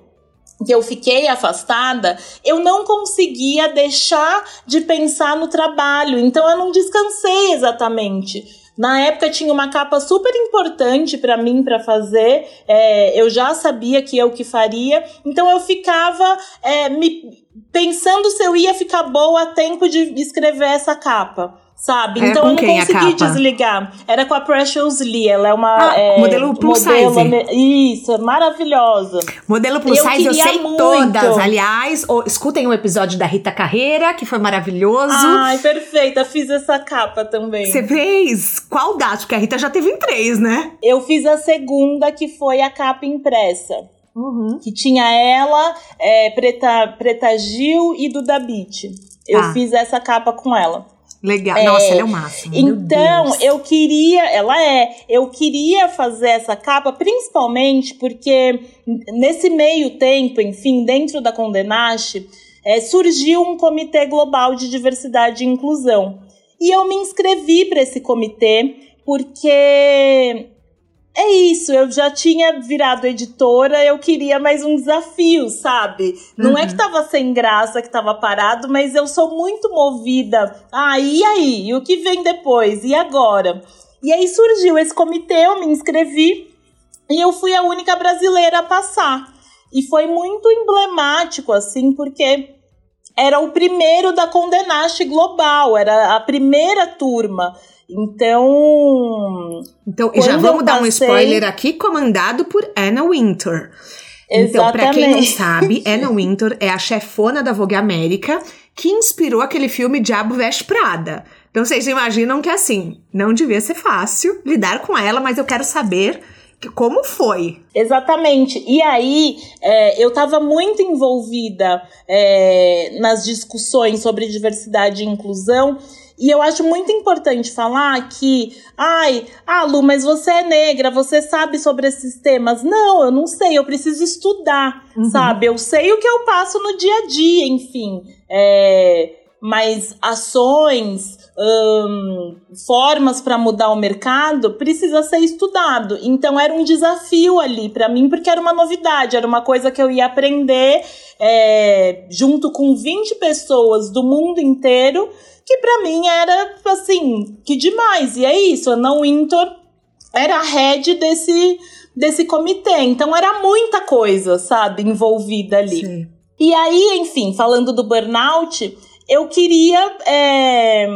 que eu fiquei afastada, eu não conseguia deixar de pensar no trabalho, então eu não descansei exatamente. Na época tinha uma capa super importante para mim para fazer, é, eu já sabia que eu que faria, então eu ficava é, me pensando se eu ia ficar boa a tempo de escrever essa capa sabe? Era então eu não consegui desligar. Era com a Precious Lee, ela é uma ah, é, modelo plus modelo, size. Isso, é maravilhosa. Modelo plus eu size eu sei muito. todas, aliás, ou, escutem o um episódio da Rita Carreira, que foi maravilhoso. Ai, perfeita, fiz essa capa também. Você fez? Qual data? Porque a Rita já teve em três, né? Eu fiz a segunda, que foi a capa impressa. Uhum. Que tinha ela, é, Preta, Preta Gil e Duda Beat. Eu ah. fiz essa capa com ela. Legal. É, Nossa, ela é o máximo. Então, eu queria, ela é, eu queria fazer essa capa principalmente porque nesse meio tempo, enfim, dentro da Condenache, é, surgiu um comitê global de diversidade e inclusão. E eu me inscrevi para esse comitê porque é isso, eu já tinha virado editora, eu queria mais um desafio, sabe? Não uhum. é que tava sem graça, que tava parado, mas eu sou muito movida. Ah, e aí? E o que vem depois? E agora? E aí surgiu esse comitê, eu me inscrevi e eu fui a única brasileira a passar. E foi muito emblemático, assim, porque era o primeiro da Condenaste Global, era a primeira turma. Então. Então, já vamos dar um spoiler aqui, comandado por Anna Winter. Exatamente. Então, pra quem não sabe, Anna Winter é a chefona da Vogue América que inspirou aquele filme Diabo Veste Prada. Então vocês imaginam que assim, não devia ser fácil lidar com ela, mas eu quero saber como foi? Exatamente. E aí, é, eu estava muito envolvida é, nas discussões sobre diversidade e inclusão. E eu acho muito importante falar que, ai, ah, Lu, mas você é negra, você sabe sobre esses temas. Não, eu não sei, eu preciso estudar, uhum. sabe? Eu sei o que eu passo no dia a dia, enfim. É, mas ações, hum, formas para mudar o mercado precisa ser estudado. Então era um desafio ali para mim, porque era uma novidade, era uma coisa que eu ia aprender é, junto com 20 pessoas do mundo inteiro que para mim era assim, que demais. E é isso, a Não Intor era a head desse, desse comitê. Então era muita coisa, sabe, envolvida ali. Sim. E aí, enfim, falando do burnout, eu queria é,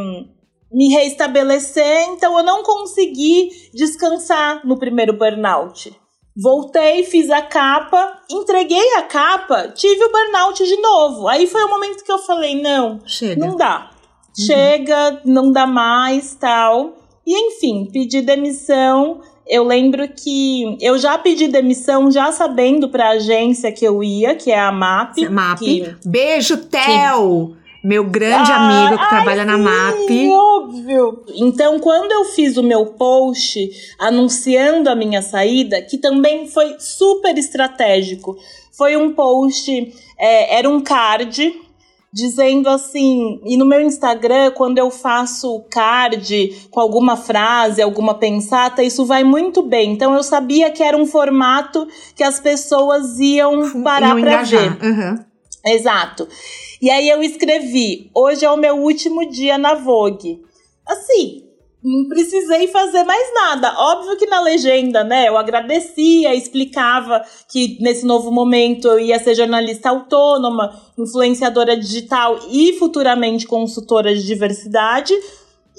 me reestabelecer, então eu não consegui descansar no primeiro burnout. Voltei, fiz a capa, entreguei a capa, tive o burnout de novo. Aí foi o momento que eu falei: não, Chega. não dá. Uhum. Chega, não dá mais, tal. E enfim, pedi demissão. Eu lembro que eu já pedi demissão, já sabendo pra agência que eu ia, que é a MAP. MAP. Que, Beijo, Theo! Meu grande ah, amigo que ai, trabalha na MAP. Óbvio. Então, quando eu fiz o meu post anunciando a minha saída, que também foi super estratégico, foi um post, é, era um card dizendo assim, e no meu Instagram, quando eu faço card com alguma frase, alguma pensata, isso vai muito bem. Então eu sabia que era um formato que as pessoas iam parar para ver. Uhum. Exato. E aí eu escrevi: hoje é o meu último dia na Vogue. Assim, não precisei fazer mais nada. Óbvio que na legenda, né, eu agradecia, explicava que nesse novo momento eu ia ser jornalista autônoma, influenciadora digital e futuramente consultora de diversidade.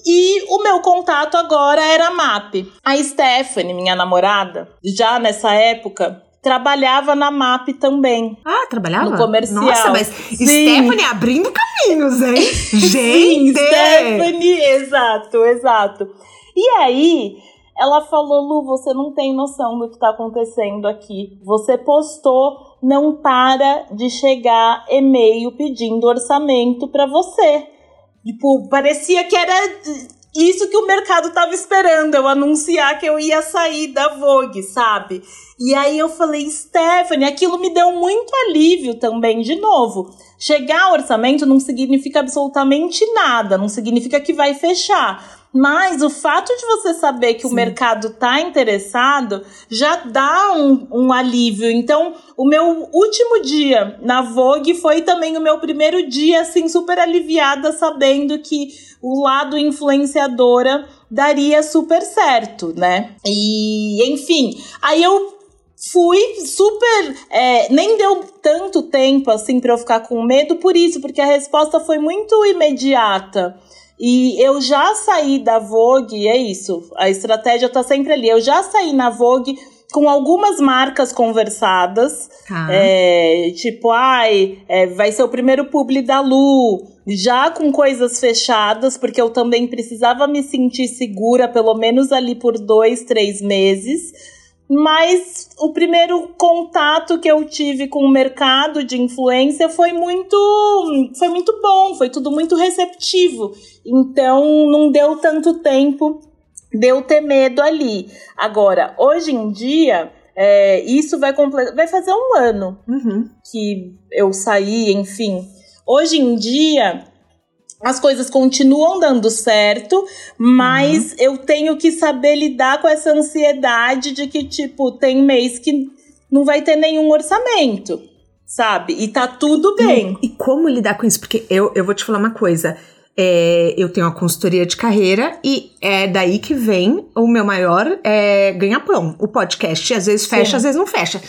E o meu contato agora era a MAP. A Stephanie, minha namorada, já nessa época, trabalhava na MAP também. Ah, trabalhava? No comercial. Nossa, mas Sim. Stephanie abrindo caminhos, hein? Gente! Sim, Stephanie, exato, exato. E aí, ela falou: Lu, você não tem noção do que tá acontecendo aqui. Você postou, não para de chegar e-mail pedindo orçamento para você. Tipo, parecia que era isso que o mercado tava esperando, eu anunciar que eu ia sair da Vogue, sabe? E aí eu falei, Stephanie, aquilo me deu muito alívio também, de novo. Chegar ao orçamento não significa absolutamente nada, não significa que vai fechar. Mas o fato de você saber que Sim. o mercado tá interessado já dá um, um alívio. Então, o meu último dia na Vogue foi também o meu primeiro dia, assim, super aliviada, sabendo que o lado influenciadora daria super certo, né? E, enfim, aí eu fui super. É, nem deu tanto tempo assim para eu ficar com medo por isso, porque a resposta foi muito imediata. E eu já saí da Vogue, é isso, a estratégia tá sempre ali. Eu já saí na Vogue com algumas marcas conversadas, ah. é, tipo, ai, é, vai ser o primeiro publi da Lu, já com coisas fechadas, porque eu também precisava me sentir segura, pelo menos ali por dois, três meses. Mas o primeiro contato que eu tive com o mercado de influência foi muito, foi muito bom, foi tudo muito receptivo. Então não deu tanto tempo de eu ter medo ali. Agora, hoje em dia, é, isso vai, vai fazer um ano uhum. que eu saí, enfim. Hoje em dia, as coisas continuam dando certo, mas uhum. eu tenho que saber lidar com essa ansiedade de que, tipo, tem mês que não vai ter nenhum orçamento, sabe? E tá tudo bem. E como lidar com isso? Porque eu, eu vou te falar uma coisa. É, eu tenho uma consultoria de carreira e é daí que vem o meu maior é, ganha-pão. O podcast às vezes fecha, Sim. às vezes não fecha.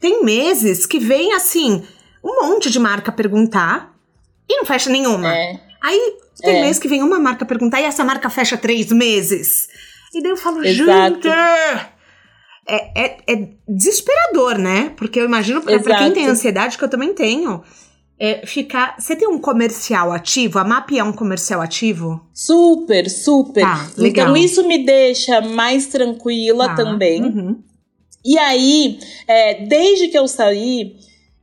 Tem meses que vem assim, um monte de marca perguntar e não fecha nenhuma. É. Aí tem é. mês que vem uma marca perguntar e essa marca fecha três meses. E daí eu falo, Exato. gente. É, é, é, desesperador, né? Porque eu imagino, pra, pra, quem tem ansiedade, que eu também tenho, é ficar. Você tem um comercial ativo? A MAP é um comercial ativo? Super, super. Tá, então isso me deixa mais tranquila tá. também. Uhum. E aí, é, desde que eu saí,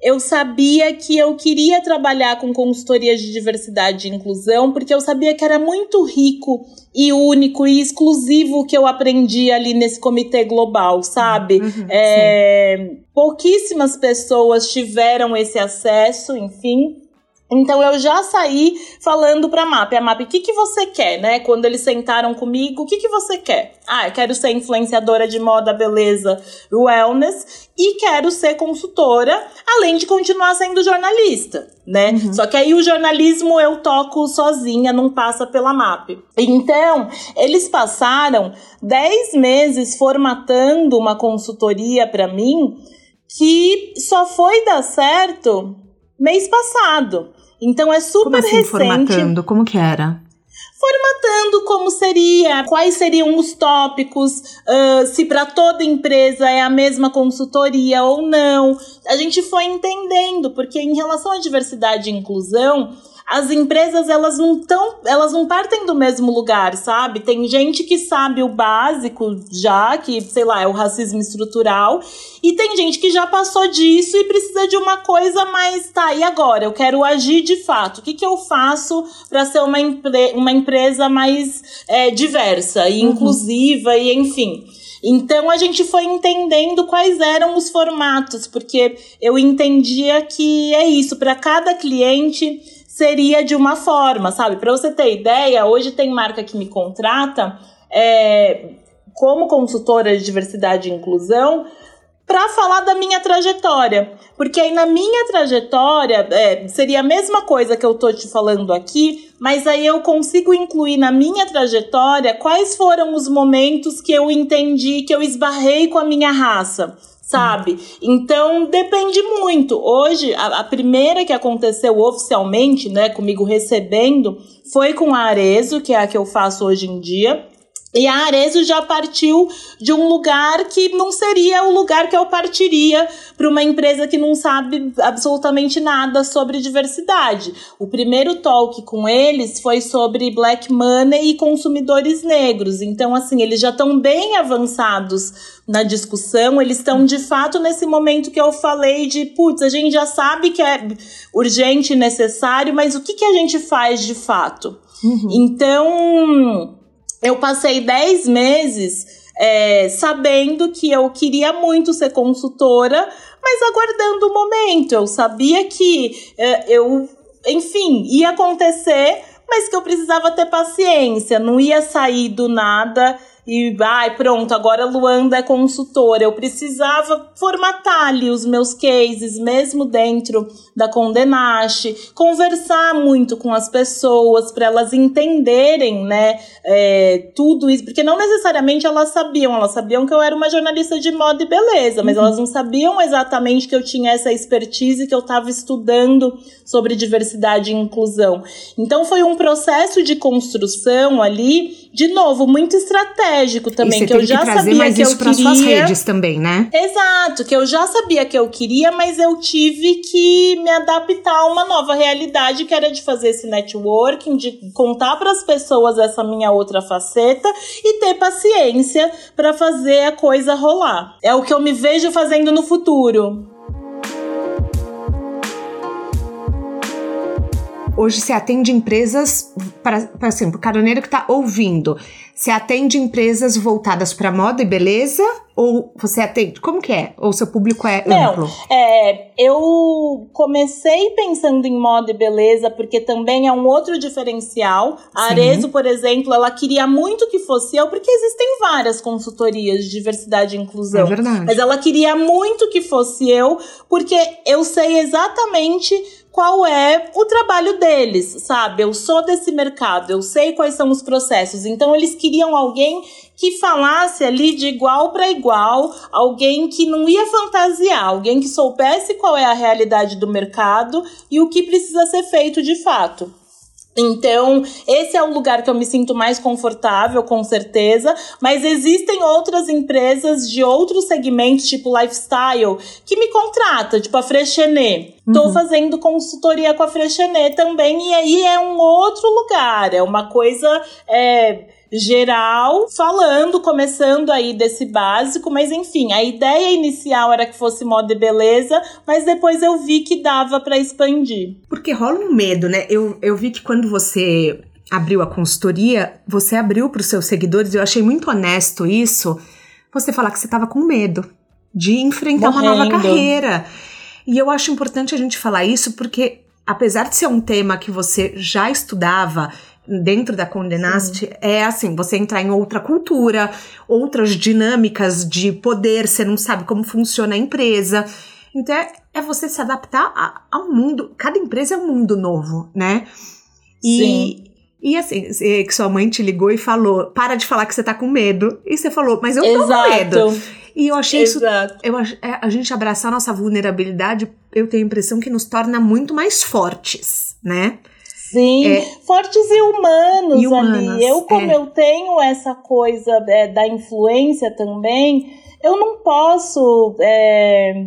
eu sabia que eu queria trabalhar com consultoria de diversidade e inclusão, porque eu sabia que era muito rico e único e exclusivo que eu aprendi ali nesse comitê global, sabe? Uhum, é, pouquíssimas pessoas tiveram esse acesso, enfim. Então eu já saí falando pra MAP, a MAP, o que, que você quer, né? Quando eles sentaram comigo, o que, que você quer? Ah, eu quero ser influenciadora de moda, beleza, wellness e quero ser consultora, além de continuar sendo jornalista, né? Uhum. Só que aí o jornalismo eu toco sozinha, não passa pela MAP. Então, eles passaram 10 meses formatando uma consultoria para mim que só foi dar certo mês passado. Então é super como assim, recente. Formatando? Como que era? Formatando como seria, quais seriam os tópicos, uh, se para toda empresa é a mesma consultoria ou não. A gente foi entendendo, porque em relação à diversidade e inclusão, as empresas elas não tão, elas não partem do mesmo lugar, sabe? Tem gente que sabe o básico já, que sei lá, é o racismo estrutural, e tem gente que já passou disso e precisa de uma coisa mais, tá, e agora? Eu quero agir de fato. O que, que eu faço para ser uma, empre uma empresa mais é, diversa e uhum. inclusiva e enfim. Então a gente foi entendendo quais eram os formatos, porque eu entendia que é isso, para cada cliente seria de uma forma, sabe? Para você ter ideia, hoje tem marca que me contrata é, como consultora de diversidade e inclusão para falar da minha trajetória. Porque aí na minha trajetória é, seria a mesma coisa que eu tô te falando aqui, mas aí eu consigo incluir na minha trajetória quais foram os momentos que eu entendi que eu esbarrei com a minha raça sabe? Então depende muito. Hoje, a, a, primeira que aconteceu oficialmente, né, comigo recebendo, foi com a Arezo, que é a que eu faço hoje em dia. E a Arezzo já partiu de um lugar que não seria o lugar que eu partiria para uma empresa que não sabe absolutamente nada sobre diversidade. O primeiro talk com eles foi sobre black money e consumidores negros. Então, assim, eles já estão bem avançados na discussão, eles estão de fato nesse momento que eu falei de, putz, a gente já sabe que é urgente e necessário, mas o que, que a gente faz de fato? Uhum. Então eu passei 10 meses é, sabendo que eu queria muito ser consultora, mas aguardando o momento. Eu sabia que é, eu, enfim, ia acontecer, mas que eu precisava ter paciência, não ia sair do nada e ai, pronto, agora Luanda é consultora. Eu precisava formatar ali os meus cases, mesmo dentro da Condenache, conversar muito com as pessoas para elas entenderem, né, é, tudo isso, porque não necessariamente elas sabiam, elas sabiam que eu era uma jornalista de moda e beleza, mas uhum. elas não sabiam exatamente que eu tinha essa expertise, que eu estava estudando sobre diversidade e inclusão. Então foi um processo de construção ali, de novo, muito estratégico também, que eu já que sabia que isso eu queria. Suas redes também, né? Exato, que eu já sabia que eu queria, mas eu tive que me adaptar a uma nova realidade que era de fazer esse networking, de contar para as pessoas essa minha outra faceta e ter paciência para fazer a coisa rolar. É o que eu me vejo fazendo no futuro. Hoje se atende empresas, para, assim, para o caroneiro que está ouvindo, você atende empresas voltadas para moda e beleza? Ou você atende? Como que é? Ou seu público é Não, amplo? É, eu comecei pensando em moda e beleza, porque também é um outro diferencial. A Arezo, por exemplo, ela queria muito que fosse eu, porque existem várias consultorias de diversidade e inclusão. É verdade. Mas ela queria muito que fosse eu, porque eu sei exatamente qual é o trabalho deles, sabe? Eu sou desse mercado, eu sei quais são os processos. Então eles queriam alguém que falasse ali de igual para igual, alguém que não ia fantasiar, alguém que soubesse qual é a realidade do mercado e o que precisa ser feito de fato. Então, esse é o lugar que eu me sinto mais confortável, com certeza. Mas existem outras empresas de outros segmentos, tipo lifestyle, que me contratam, tipo a Freixenet. Estou uhum. fazendo consultoria com a Freixenet também, e aí é um outro lugar, é uma coisa. É, geral, falando, começando aí desse básico, mas enfim, a ideia inicial era que fosse moda e beleza, mas depois eu vi que dava para expandir. Porque rola um medo, né? Eu, eu vi que quando você abriu a consultoria, você abriu para os seus seguidores, eu achei muito honesto isso, você falar que você estava com medo de enfrentar Morrendo. uma nova carreira. E eu acho importante a gente falar isso porque apesar de ser um tema que você já estudava dentro da Condenaste é assim, você entrar em outra cultura, outras dinâmicas de poder, você não sabe como funciona a empresa. Então é, é você se adaptar a, ao mundo. Cada empresa é um mundo novo, né? E, Sim. E assim, que sua mãe te ligou e falou: para de falar que você tá com medo. E você falou, mas eu tô Exato. com medo. E eu achei Exato. isso. Eu, é, a gente abraçar a nossa vulnerabilidade, eu tenho a impressão que nos torna muito mais fortes, né? Sim, é, fortes e humanos, e humanas, ali. Eu, como é. eu tenho essa coisa é, da influência também, eu não posso é,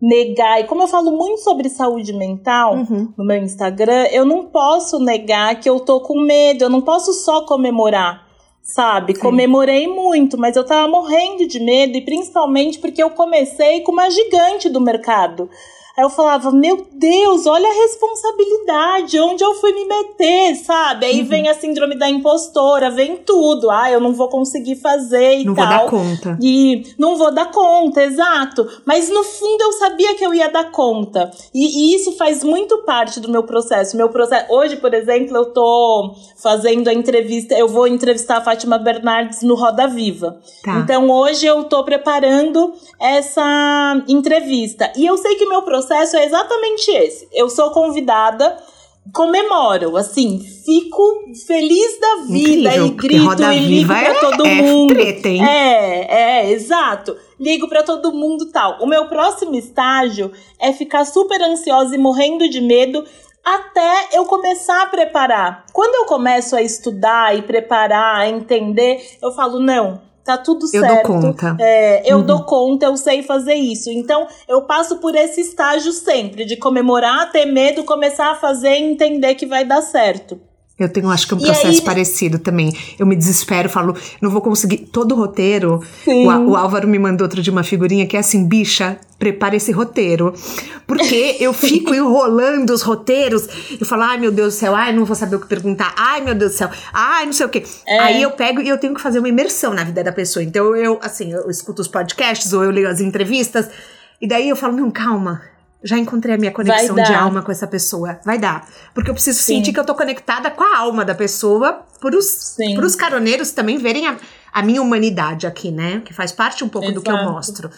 negar. E como eu falo muito sobre saúde mental uhum. no meu Instagram, eu não posso negar que eu tô com medo, eu não posso só comemorar. Sabe, Sim. comemorei muito, mas eu tava morrendo de medo, e principalmente porque eu comecei com uma gigante do mercado. Aí eu falava, meu Deus, olha a responsabilidade, onde eu fui me meter, sabe? Aí uhum. vem a síndrome da impostora, vem tudo. Ah, eu não vou conseguir fazer e não tal. Não vou dar conta. E não vou dar conta, exato. Mas no fundo eu sabia que eu ia dar conta. E, e isso faz muito parte do meu processo. Meu processo. Hoje, por exemplo, eu tô fazendo a entrevista, eu vou entrevistar a Fátima Bernardes no Roda Viva. Tá. Então hoje eu tô preparando essa entrevista. E eu sei que meu processo processo é exatamente esse. Eu sou convidada, comemoro, assim, fico feliz da vida Incrível, e grito e ligo pra é, todo é mundo. Treta, hein? É, é, exato. Ligo para todo mundo tal. O meu próximo estágio é ficar super ansiosa e morrendo de medo até eu começar a preparar. Quando eu começo a estudar e preparar, a entender, eu falo, não, tá tudo certo. Eu dou conta. É, eu uhum. dou conta, eu sei fazer isso. Então, eu passo por esse estágio sempre, de comemorar, ter medo, começar a fazer e entender que vai dar certo. Eu tenho, acho que um processo aí... parecido também. Eu me desespero, falo, não vou conseguir. Todo o roteiro. O, o, Álvaro me mandou outro de uma figurinha que é assim, bicha, prepara esse roteiro. Porque eu fico enrolando os roteiros. Eu falo, ai meu Deus do céu, ai, não vou saber o que perguntar. Ai meu Deus do céu, ai, não sei o quê. É. Aí eu pego e eu tenho que fazer uma imersão na vida da pessoa. Então eu, assim, eu escuto os podcasts ou eu leio as entrevistas. E daí eu falo, não, calma já encontrei a minha conexão de alma com essa pessoa. Vai dar. Porque eu preciso Sim. sentir que eu tô conectada com a alma da pessoa, pros, pros caroneiros também verem a, a minha humanidade aqui, né? Que faz parte um pouco Exato. do que eu mostro.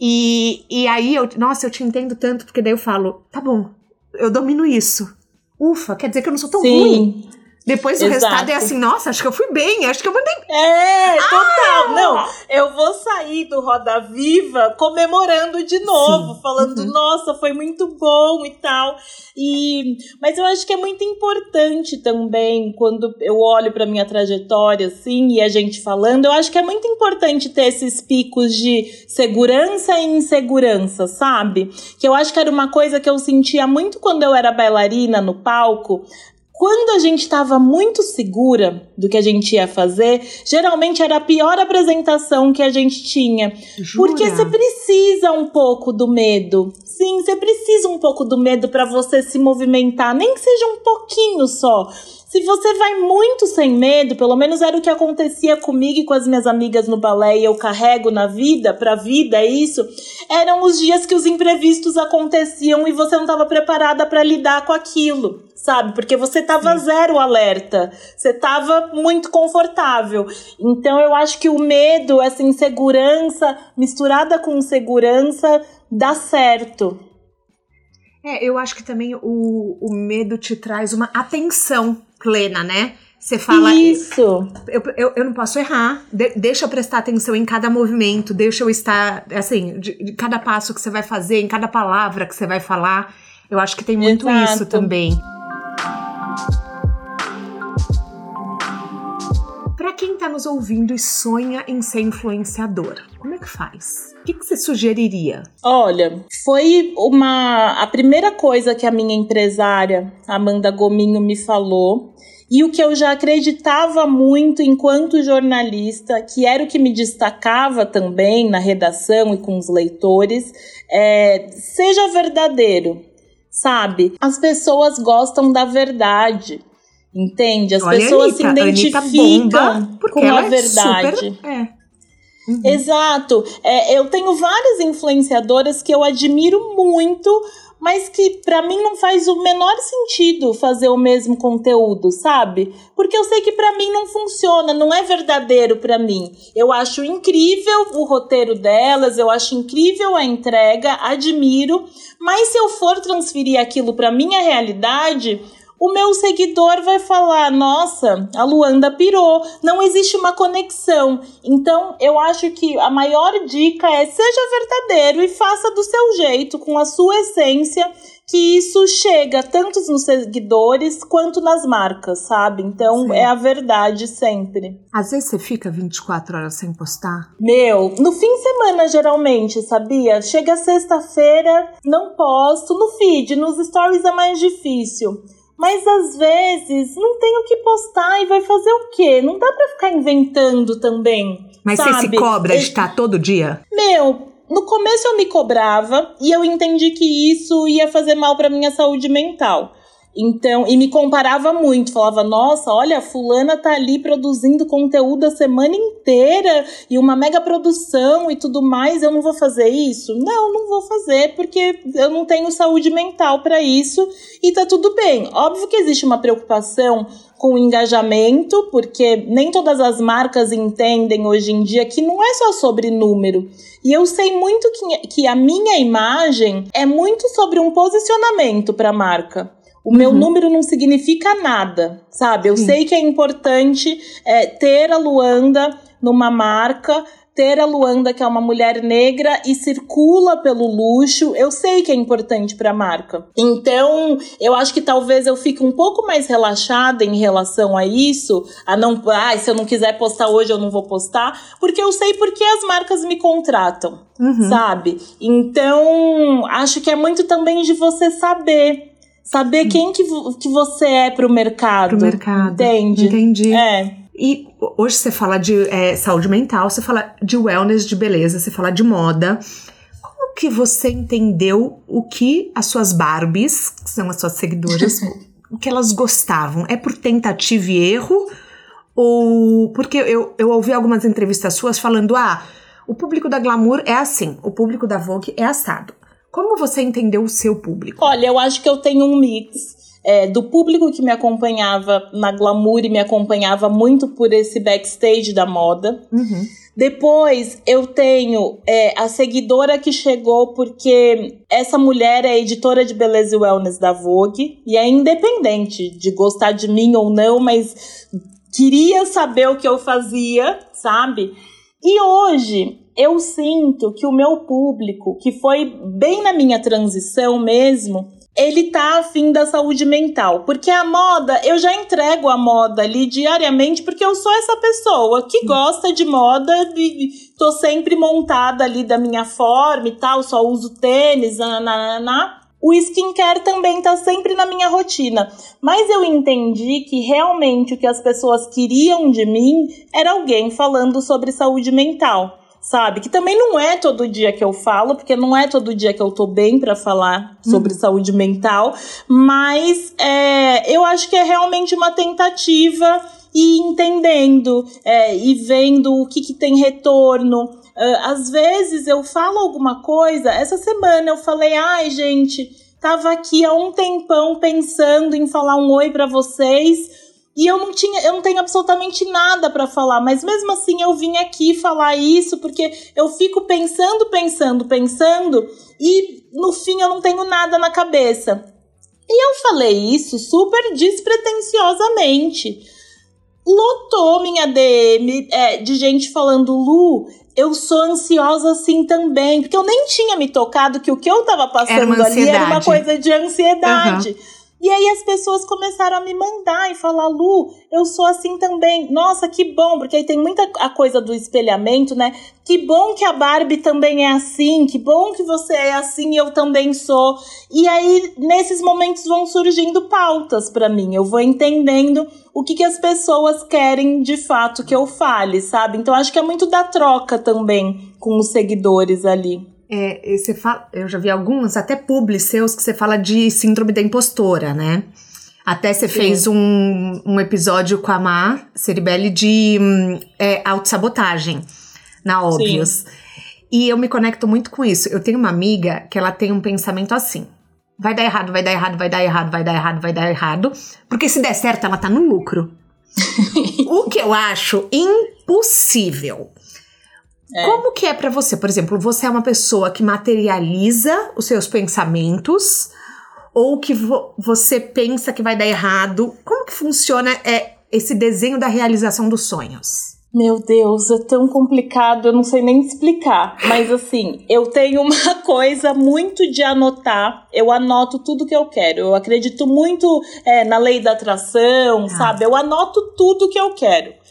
E, e aí, eu, nossa, eu te entendo tanto, porque daí eu falo, tá bom, eu domino isso. Ufa, quer dizer que eu não sou tão Sim. ruim. Depois o Exato. resultado é assim, nossa, acho que eu fui bem, acho que eu mandei. É, total. Ah! Não, eu vou sair do Roda Viva comemorando de novo, Sim. falando, uhum. nossa, foi muito bom e tal. E, mas eu acho que é muito importante também, quando eu olho para minha trajetória, assim, e a gente falando, eu acho que é muito importante ter esses picos de segurança e insegurança, sabe? Que eu acho que era uma coisa que eu sentia muito quando eu era bailarina no palco. Quando a gente estava muito segura do que a gente ia fazer, geralmente era a pior apresentação que a gente tinha. Jura? Porque você precisa um pouco do medo. Sim, você precisa um pouco do medo para você se movimentar, nem que seja um pouquinho só. Se você vai muito sem medo, pelo menos era o que acontecia comigo e com as minhas amigas no balé e eu carrego na vida, pra vida, é isso. Eram os dias que os imprevistos aconteciam e você não estava preparada para lidar com aquilo, sabe? Porque você tava Sim. zero alerta, você tava muito confortável. Então eu acho que o medo, essa insegurança misturada com segurança, dá certo. É, eu acho que também o, o medo te traz uma atenção plena, né? Você fala. Isso! Eu, eu, eu não posso errar. De, deixa eu prestar atenção em cada movimento, deixa eu estar, assim, de, de, cada passo que você vai fazer, em cada palavra que você vai falar. Eu acho que tem muito Exato. isso também. Quem está nos ouvindo e sonha em ser influenciador, como é que faz? O que, que você sugeriria? Olha, foi uma a primeira coisa que a minha empresária Amanda Gominho me falou e o que eu já acreditava muito enquanto jornalista, que era o que me destacava também na redação e com os leitores, é, seja verdadeiro, sabe? As pessoas gostam da verdade. Entende? As Olha pessoas Anitta, se identificam com a é verdade. Super, é. Uhum. Exato. É, eu tenho várias influenciadoras que eu admiro muito, mas que para mim não faz o menor sentido fazer o mesmo conteúdo, sabe? Porque eu sei que para mim não funciona, não é verdadeiro para mim. Eu acho incrível o roteiro delas, eu acho incrível a entrega, admiro, mas se eu for transferir aquilo para minha realidade, o meu seguidor vai falar: nossa, a Luanda pirou, não existe uma conexão. Então, eu acho que a maior dica é seja verdadeiro e faça do seu jeito, com a sua essência, que isso chega tanto nos seguidores quanto nas marcas, sabe? Então, Sim. é a verdade sempre. Às vezes você fica 24 horas sem postar? Meu, no fim de semana, geralmente, sabia? Chega sexta-feira, não posto. No feed, nos stories é mais difícil. Mas às vezes não tem o que postar e vai fazer o quê? Não dá para ficar inventando também. Mas sabe? você se cobra de estar todo dia? Meu, no começo eu me cobrava e eu entendi que isso ia fazer mal para minha saúde mental. Então, e me comparava muito, falava: "Nossa, olha, fulana tá ali produzindo conteúdo a semana inteira e uma mega produção e tudo mais, eu não vou fazer isso?". Não, não vou fazer porque eu não tenho saúde mental para isso e tá tudo bem. Óbvio que existe uma preocupação com o engajamento, porque nem todas as marcas entendem hoje em dia que não é só sobre número. E eu sei muito que, que a minha imagem é muito sobre um posicionamento para a marca. O meu uhum. número não significa nada, sabe? Eu Sim. sei que é importante é, ter a Luanda numa marca, ter a Luanda, que é uma mulher negra e circula pelo luxo, eu sei que é importante para a marca. Então, eu acho que talvez eu fique um pouco mais relaxada em relação a isso, a não, ah, se eu não quiser postar hoje, eu não vou postar, porque eu sei porque as marcas me contratam, uhum. sabe? Então, acho que é muito também de você saber saber quem que, que você é pro mercado. Pro mercado. Entende? Entendi. É. E hoje você fala de é, saúde mental, você fala de wellness, de beleza, você fala de moda. Como que você entendeu o que as suas Barbies, que são as suas seguidoras, o que elas gostavam? É por tentativa e erro? Ou porque eu, eu ouvi algumas entrevistas suas falando, ah, o público da Glamour é assim, o público da Vogue é assado. Como você entendeu o seu público? Olha, eu acho que eu tenho um mix. É, do público que me acompanhava na Glamour e me acompanhava muito por esse backstage da moda. Uhum. Depois eu tenho é, a seguidora que chegou porque essa mulher é editora de beleza e wellness da Vogue e é independente de gostar de mim ou não, mas queria saber o que eu fazia, sabe? E hoje eu sinto que o meu público, que foi bem na minha transição mesmo, ele tá afim da saúde mental. Porque a moda, eu já entrego a moda ali diariamente, porque eu sou essa pessoa que gosta de moda e tô sempre montada ali da minha forma e tal, só uso tênis, nananana. O skincare também tá sempre na minha rotina. Mas eu entendi que realmente o que as pessoas queriam de mim era alguém falando sobre saúde mental sabe? Que também não é todo dia que eu falo, porque não é todo dia que eu tô bem para falar sobre uhum. saúde mental, mas é, eu acho que é realmente uma tentativa e entendendo é, e vendo o que, que tem retorno. Uh, às vezes eu falo alguma coisa, essa semana eu falei, ai gente, tava aqui há um tempão pensando em falar um oi para vocês e eu não tinha, eu não tenho absolutamente nada para falar, mas mesmo assim eu vim aqui falar isso porque eu fico pensando, pensando, pensando e no fim eu não tenho nada na cabeça. E eu falei isso super despretensiosamente. Lotou minha DM é, de gente falando, Lu, eu sou ansiosa assim também. Porque eu nem tinha me tocado que o que eu tava passando era ali era uma coisa de ansiedade. Uhum. E aí as pessoas começaram a me mandar e falar, Lu, eu sou assim também. Nossa, que bom, porque aí tem muita a coisa do espelhamento, né? Que bom que a Barbie também é assim, que bom que você é assim e eu também sou. E aí, nesses momentos vão surgindo pautas para mim. Eu vou entendendo o que, que as pessoas querem de fato que eu fale, sabe? Então acho que é muito da troca também com os seguidores ali. É, você fala, eu já vi alguns, até publi seus, que você fala de síndrome da impostora, né? Até você Sim. fez um, um episódio com a Má Ceribelli de hum, é, autossabotagem na Óbvios. Sim. E eu me conecto muito com isso. Eu tenho uma amiga que ela tem um pensamento assim. Vai dar errado, vai dar errado, vai dar errado, vai dar errado, vai dar errado. Porque se der certo, ela tá no lucro. o que eu acho impossível. É. Como que é para você? Por exemplo, você é uma pessoa que materializa os seus pensamentos ou que vo você pensa que vai dar errado? Como que funciona é, esse desenho da realização dos sonhos? Meu Deus, é tão complicado, eu não sei nem explicar. Mas assim, eu tenho uma coisa muito de anotar. Eu anoto tudo que eu quero. Eu acredito muito é, na lei da atração, ah. sabe? Eu anoto tudo que eu quero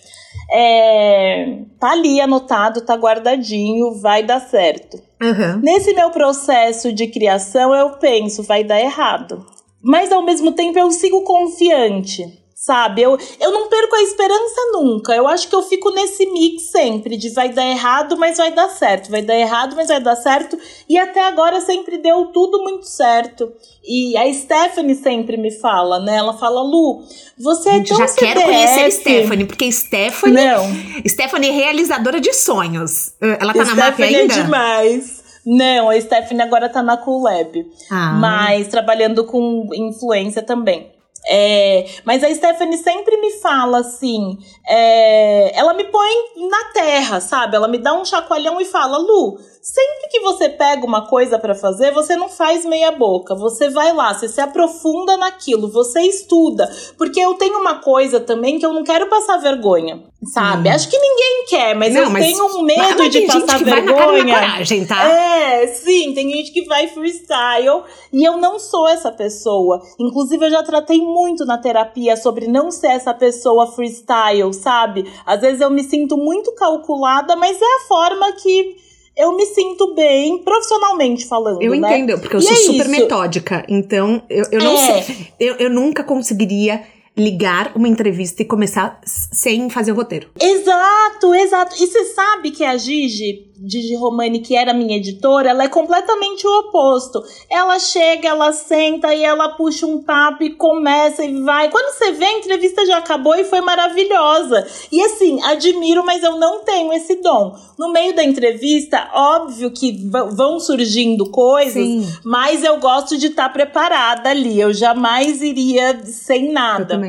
é, tá ali anotado, tá guardadinho, vai dar certo. Uhum. Nesse meu processo de criação, eu penso, vai dar errado. Mas ao mesmo tempo eu sigo confiante, sabe? Eu, eu não perco a esperança nunca. Eu acho que eu fico nesse mix sempre de vai dar errado, mas vai dar certo. Vai dar errado, mas vai dar certo. E até agora sempre deu tudo muito certo. E a Stephanie sempre me fala, né? Ela fala, Lu, você é tão Já CDF. quero conhecer Stephanie, porque Stephanie... Não. Stephanie é realizadora de sonhos. Ela tá na MAP Stephanie ainda? é demais. Não, a Stephanie agora tá na Coolab. Ah. Mas trabalhando com influência também. É, mas a Stephanie sempre me fala assim: é, ela me põe na terra, sabe? Ela me dá um chacoalhão e fala: Lu, sempre que você pega uma coisa para fazer, você não faz meia boca. Você vai lá, você se aprofunda naquilo, você estuda. Porque eu tenho uma coisa também que eu não quero passar vergonha, sabe? Acho que ninguém quer, mas Não, eu mas- tenho um mas medo de tem gente passar que vai na cara vergonha. na coragem, tá? É, sim, tem gente que vai freestyle e eu não sou essa pessoa. Inclusive, eu já tratei muito na terapia sobre não ser essa pessoa freestyle, sabe? Às vezes eu me sinto muito calculada, mas é a forma que eu me sinto bem, profissionalmente falando. Eu né? entendo, porque eu E sou é super isso. metódica. Então, eu, eu não É. sei. Eu, eu nunca conseguiria ligar uma entrevista e começar sem fazer o roteiro. Exato, exato. E você sabe que a Gigi, Gigi Romani, que era minha editora, ela é completamente o oposto. Ela chega, ela senta e ela puxa um papo e começa e vai. Quando você vê, a entrevista já acabou e foi maravilhosa. E assim, admiro, mas eu não tenho esse dom. No meio da entrevista, óbvio que vão surgindo coisas, Sim. mas eu gosto de estar preparada ali. Eu jamais iria sem nada.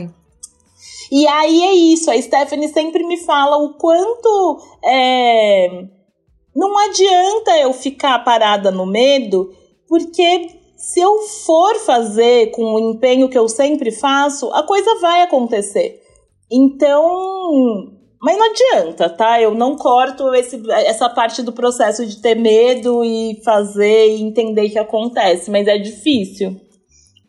E aí é isso, a Stephanie sempre me fala o quanto é, não adianta eu ficar parada no medo, porque se eu for fazer com o empenho que eu sempre faço, a coisa vai acontecer. Então, mas não adianta, tá? Eu não corto esse, essa parte do processo de ter medo e fazer e entender que acontece, mas é difícil.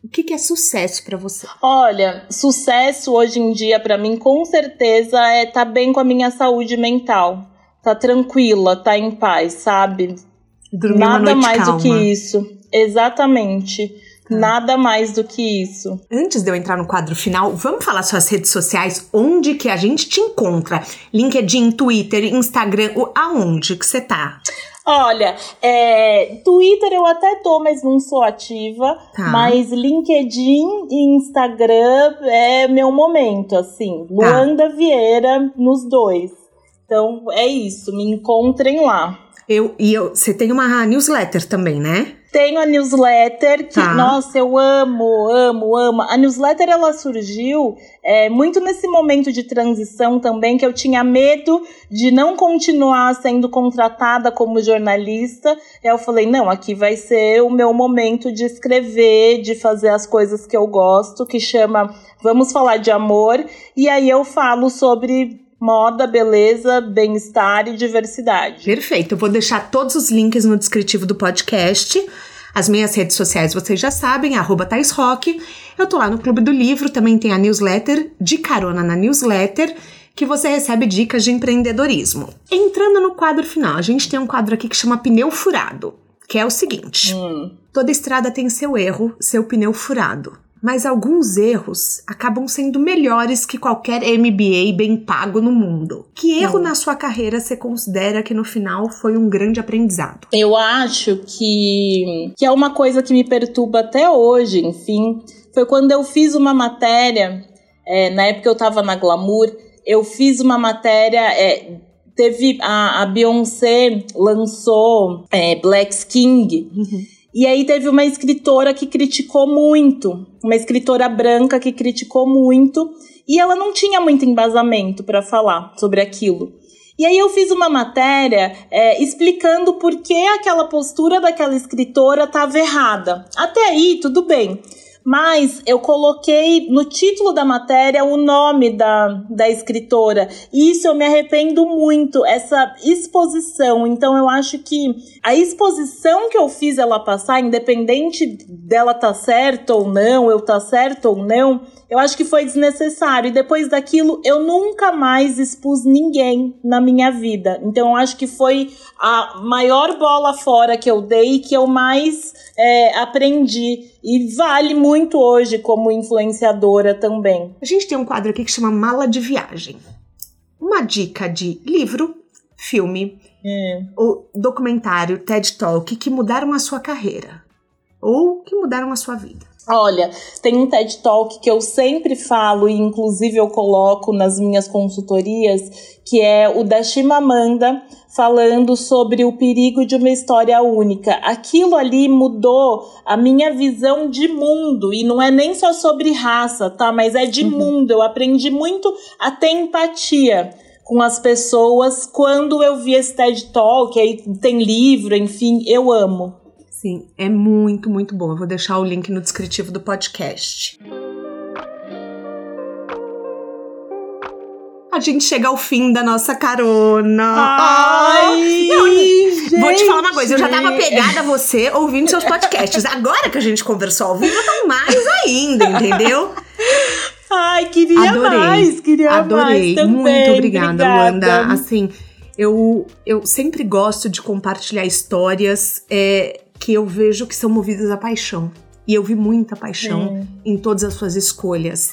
O que, que é sucesso pra você? Olha, sucesso hoje em dia pra mim com certeza é tá bem com a minha saúde mental. Tá tranquila, tá em paz, sabe? Dormir uma Nada noite mais calma. do que isso. Exatamente. Nada mais do que isso. Antes de eu entrar no quadro final, vamos falar suas redes sociais, onde que a gente te encontra? LinkedIn, Twitter, Instagram, aonde que você tá? Olha, é, Twitter eu até tô, mas não sou ativa. Tá. Mas LinkedIn e Instagram é meu momento, assim. Luanda Vieira nos dois. Então é isso, me encontrem lá. Eu, e eu, você tem uma newsletter também, né? Tenho a newsletter que, Tá. nossa, eu amo, amo, amo. A newsletter ela surgiu é, muito nesse momento de transição também, que eu tinha medo de não continuar sendo contratada como jornalista. Aí eu falei, não, aqui vai ser o meu momento de escrever, de fazer as coisas que eu gosto, que chama Vamos Falar de Amor. E aí eu falo sobre moda, beleza, bem-estar e diversidade. Perfeito. Eu vou deixar todos os links no descritivo do podcast. As minhas redes sociais vocês já sabem, arroba Thais Rock. Eu tô lá no Clube do Livro, também tem a newsletter, de carona na newsletter, que você recebe dicas de empreendedorismo. Entrando no quadro final, a gente tem um quadro aqui que chama Pneu Furado, que é o seguinte. Hum. Toda estrada tem seu erro, seu pneu furado. Mas alguns erros acabam sendo melhores que qualquer MBA bem pago no mundo. Que erro Hum. na sua carreira você considera que no final foi um grande aprendizado? Eu acho que, que é uma coisa que me perturba até hoje, enfim. Foi quando eu fiz uma matéria, é, na época eu tava na Glamour, eu fiz uma matéria. é, teve. A, a Beyoncé lançou é, Black King. E aí teve uma escritora que criticou muito, uma escritora branca que criticou muito, e ela não tinha muito embasamento para falar sobre aquilo. E aí eu fiz uma matéria é, explicando por que aquela postura daquela escritora estava errada. Até aí, tudo bem. Mas eu coloquei no título da matéria o nome da, da escritora. E isso eu me arrependo muito, essa exposição. Então eu acho que a exposição que eu fiz ela passar, independente dela tá certa ou não, eu tá certo ou não, eu acho que foi desnecessário. E depois daquilo, eu nunca mais expus ninguém na minha vida. Então, eu acho que foi a maior bola fora que eu dei, que eu mais é, aprendi. E vale muito hoje como influenciadora também. A gente tem um quadro aqui que chama Mala de Viagem. Uma dica de livro, filme, é. ou documentário, TED Talk que mudaram a sua carreira ou que mudaram a sua vida. Olha, tem um TED Talk que eu sempre falo e inclusive eu coloco nas minhas consultorias, que é o da Chimamanda falando sobre o perigo de uma história única. Aquilo ali mudou a minha visão de mundo e não é nem só sobre raça, tá? Mas é de uhum. mundo. Eu aprendi muito a ter empatia com as pessoas quando eu vi esse TED Talk, aí tem livro, enfim, eu amo. Sim, é muito, muito bom. Eu vou deixar o link no descritivo do podcast. A gente chega ao fim da nossa carona. Ai, eu, gente. Vou te falar uma coisa, eu já tava pegada a você ouvindo seus podcasts. Agora que a gente conversou ao vivo, eu tô mais ainda, entendeu? Ai, queria Adorei. mais, queria Adorei. mais também. Muito obrigada, obrigada, Luanda. Assim, eu, eu sempre gosto de compartilhar histórias. É, que eu vejo que são movidas à paixão. E eu vi muita paixão é. em todas as suas escolhas.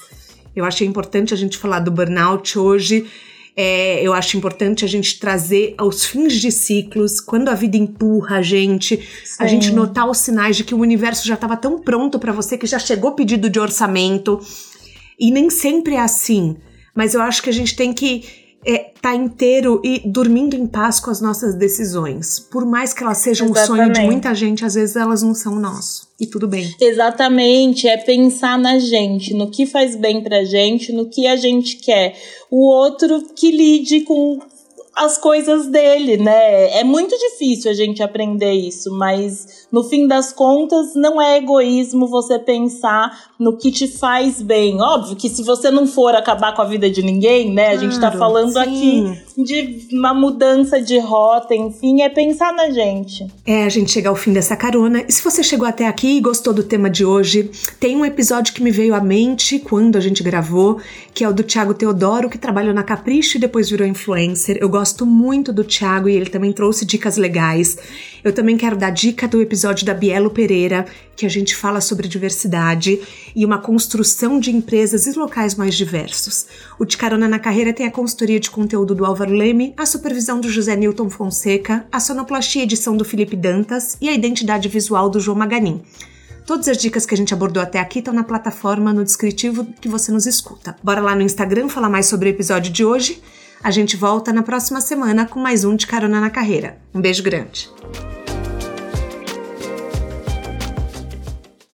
Eu achei importante a gente falar do burnout hoje. É, eu acho importante a gente trazer aos fins de ciclos, quando a vida empurra a gente, Sim. a gente notar os sinais de que o universo já estava tão pronto para você que já chegou pedido de orçamento. E nem sempre é assim. Mas eu acho que a gente tem que é, tá inteiro e dormindo em paz com as nossas decisões. Por mais que elas sejam Exatamente. um sonho de muita gente, às vezes elas não são nosso. E tudo bem. Exatamente, é pensar na gente, no que faz bem pra gente, no que a gente quer. O outro que lide com as coisas dele, né? É muito difícil a gente aprender isso, mas no fim das contas não é egoísmo você pensar no que te faz bem. Óbvio que se você não for acabar com a vida de ninguém, né? A gente tá falando sim. aqui de uma mudança de rota, enfim, é pensar na gente. É, a gente chega ao fim dessa carona. E se você chegou até aqui e gostou do tema de hoje, tem um episódio que me veio à mente quando a gente gravou, que é o do Thiago Teodoro, que trabalhou na Capricho e depois virou influencer. Eu gosto muito do Thiago e ele também trouxe dicas legais. Eu também quero dar dica do episódio da Bielo Pereira, que a gente fala sobre diversidade e uma construção de empresas e locais mais diversos. O De Carona na Carreira tem a consultoria de conteúdo do Álvaro Leme, a supervisão do José Newton Fonseca, a sonoplastia e edição do Felipe Dantas e a identidade visual do João Maganin. Todas as dicas que a gente abordou até aqui estão na plataforma, no descritivo que você nos escuta. Bora lá no Instagram falar mais sobre o episódio de hoje. A gente volta na próxima semana com mais um de Carona na Carreira. Um beijo grande.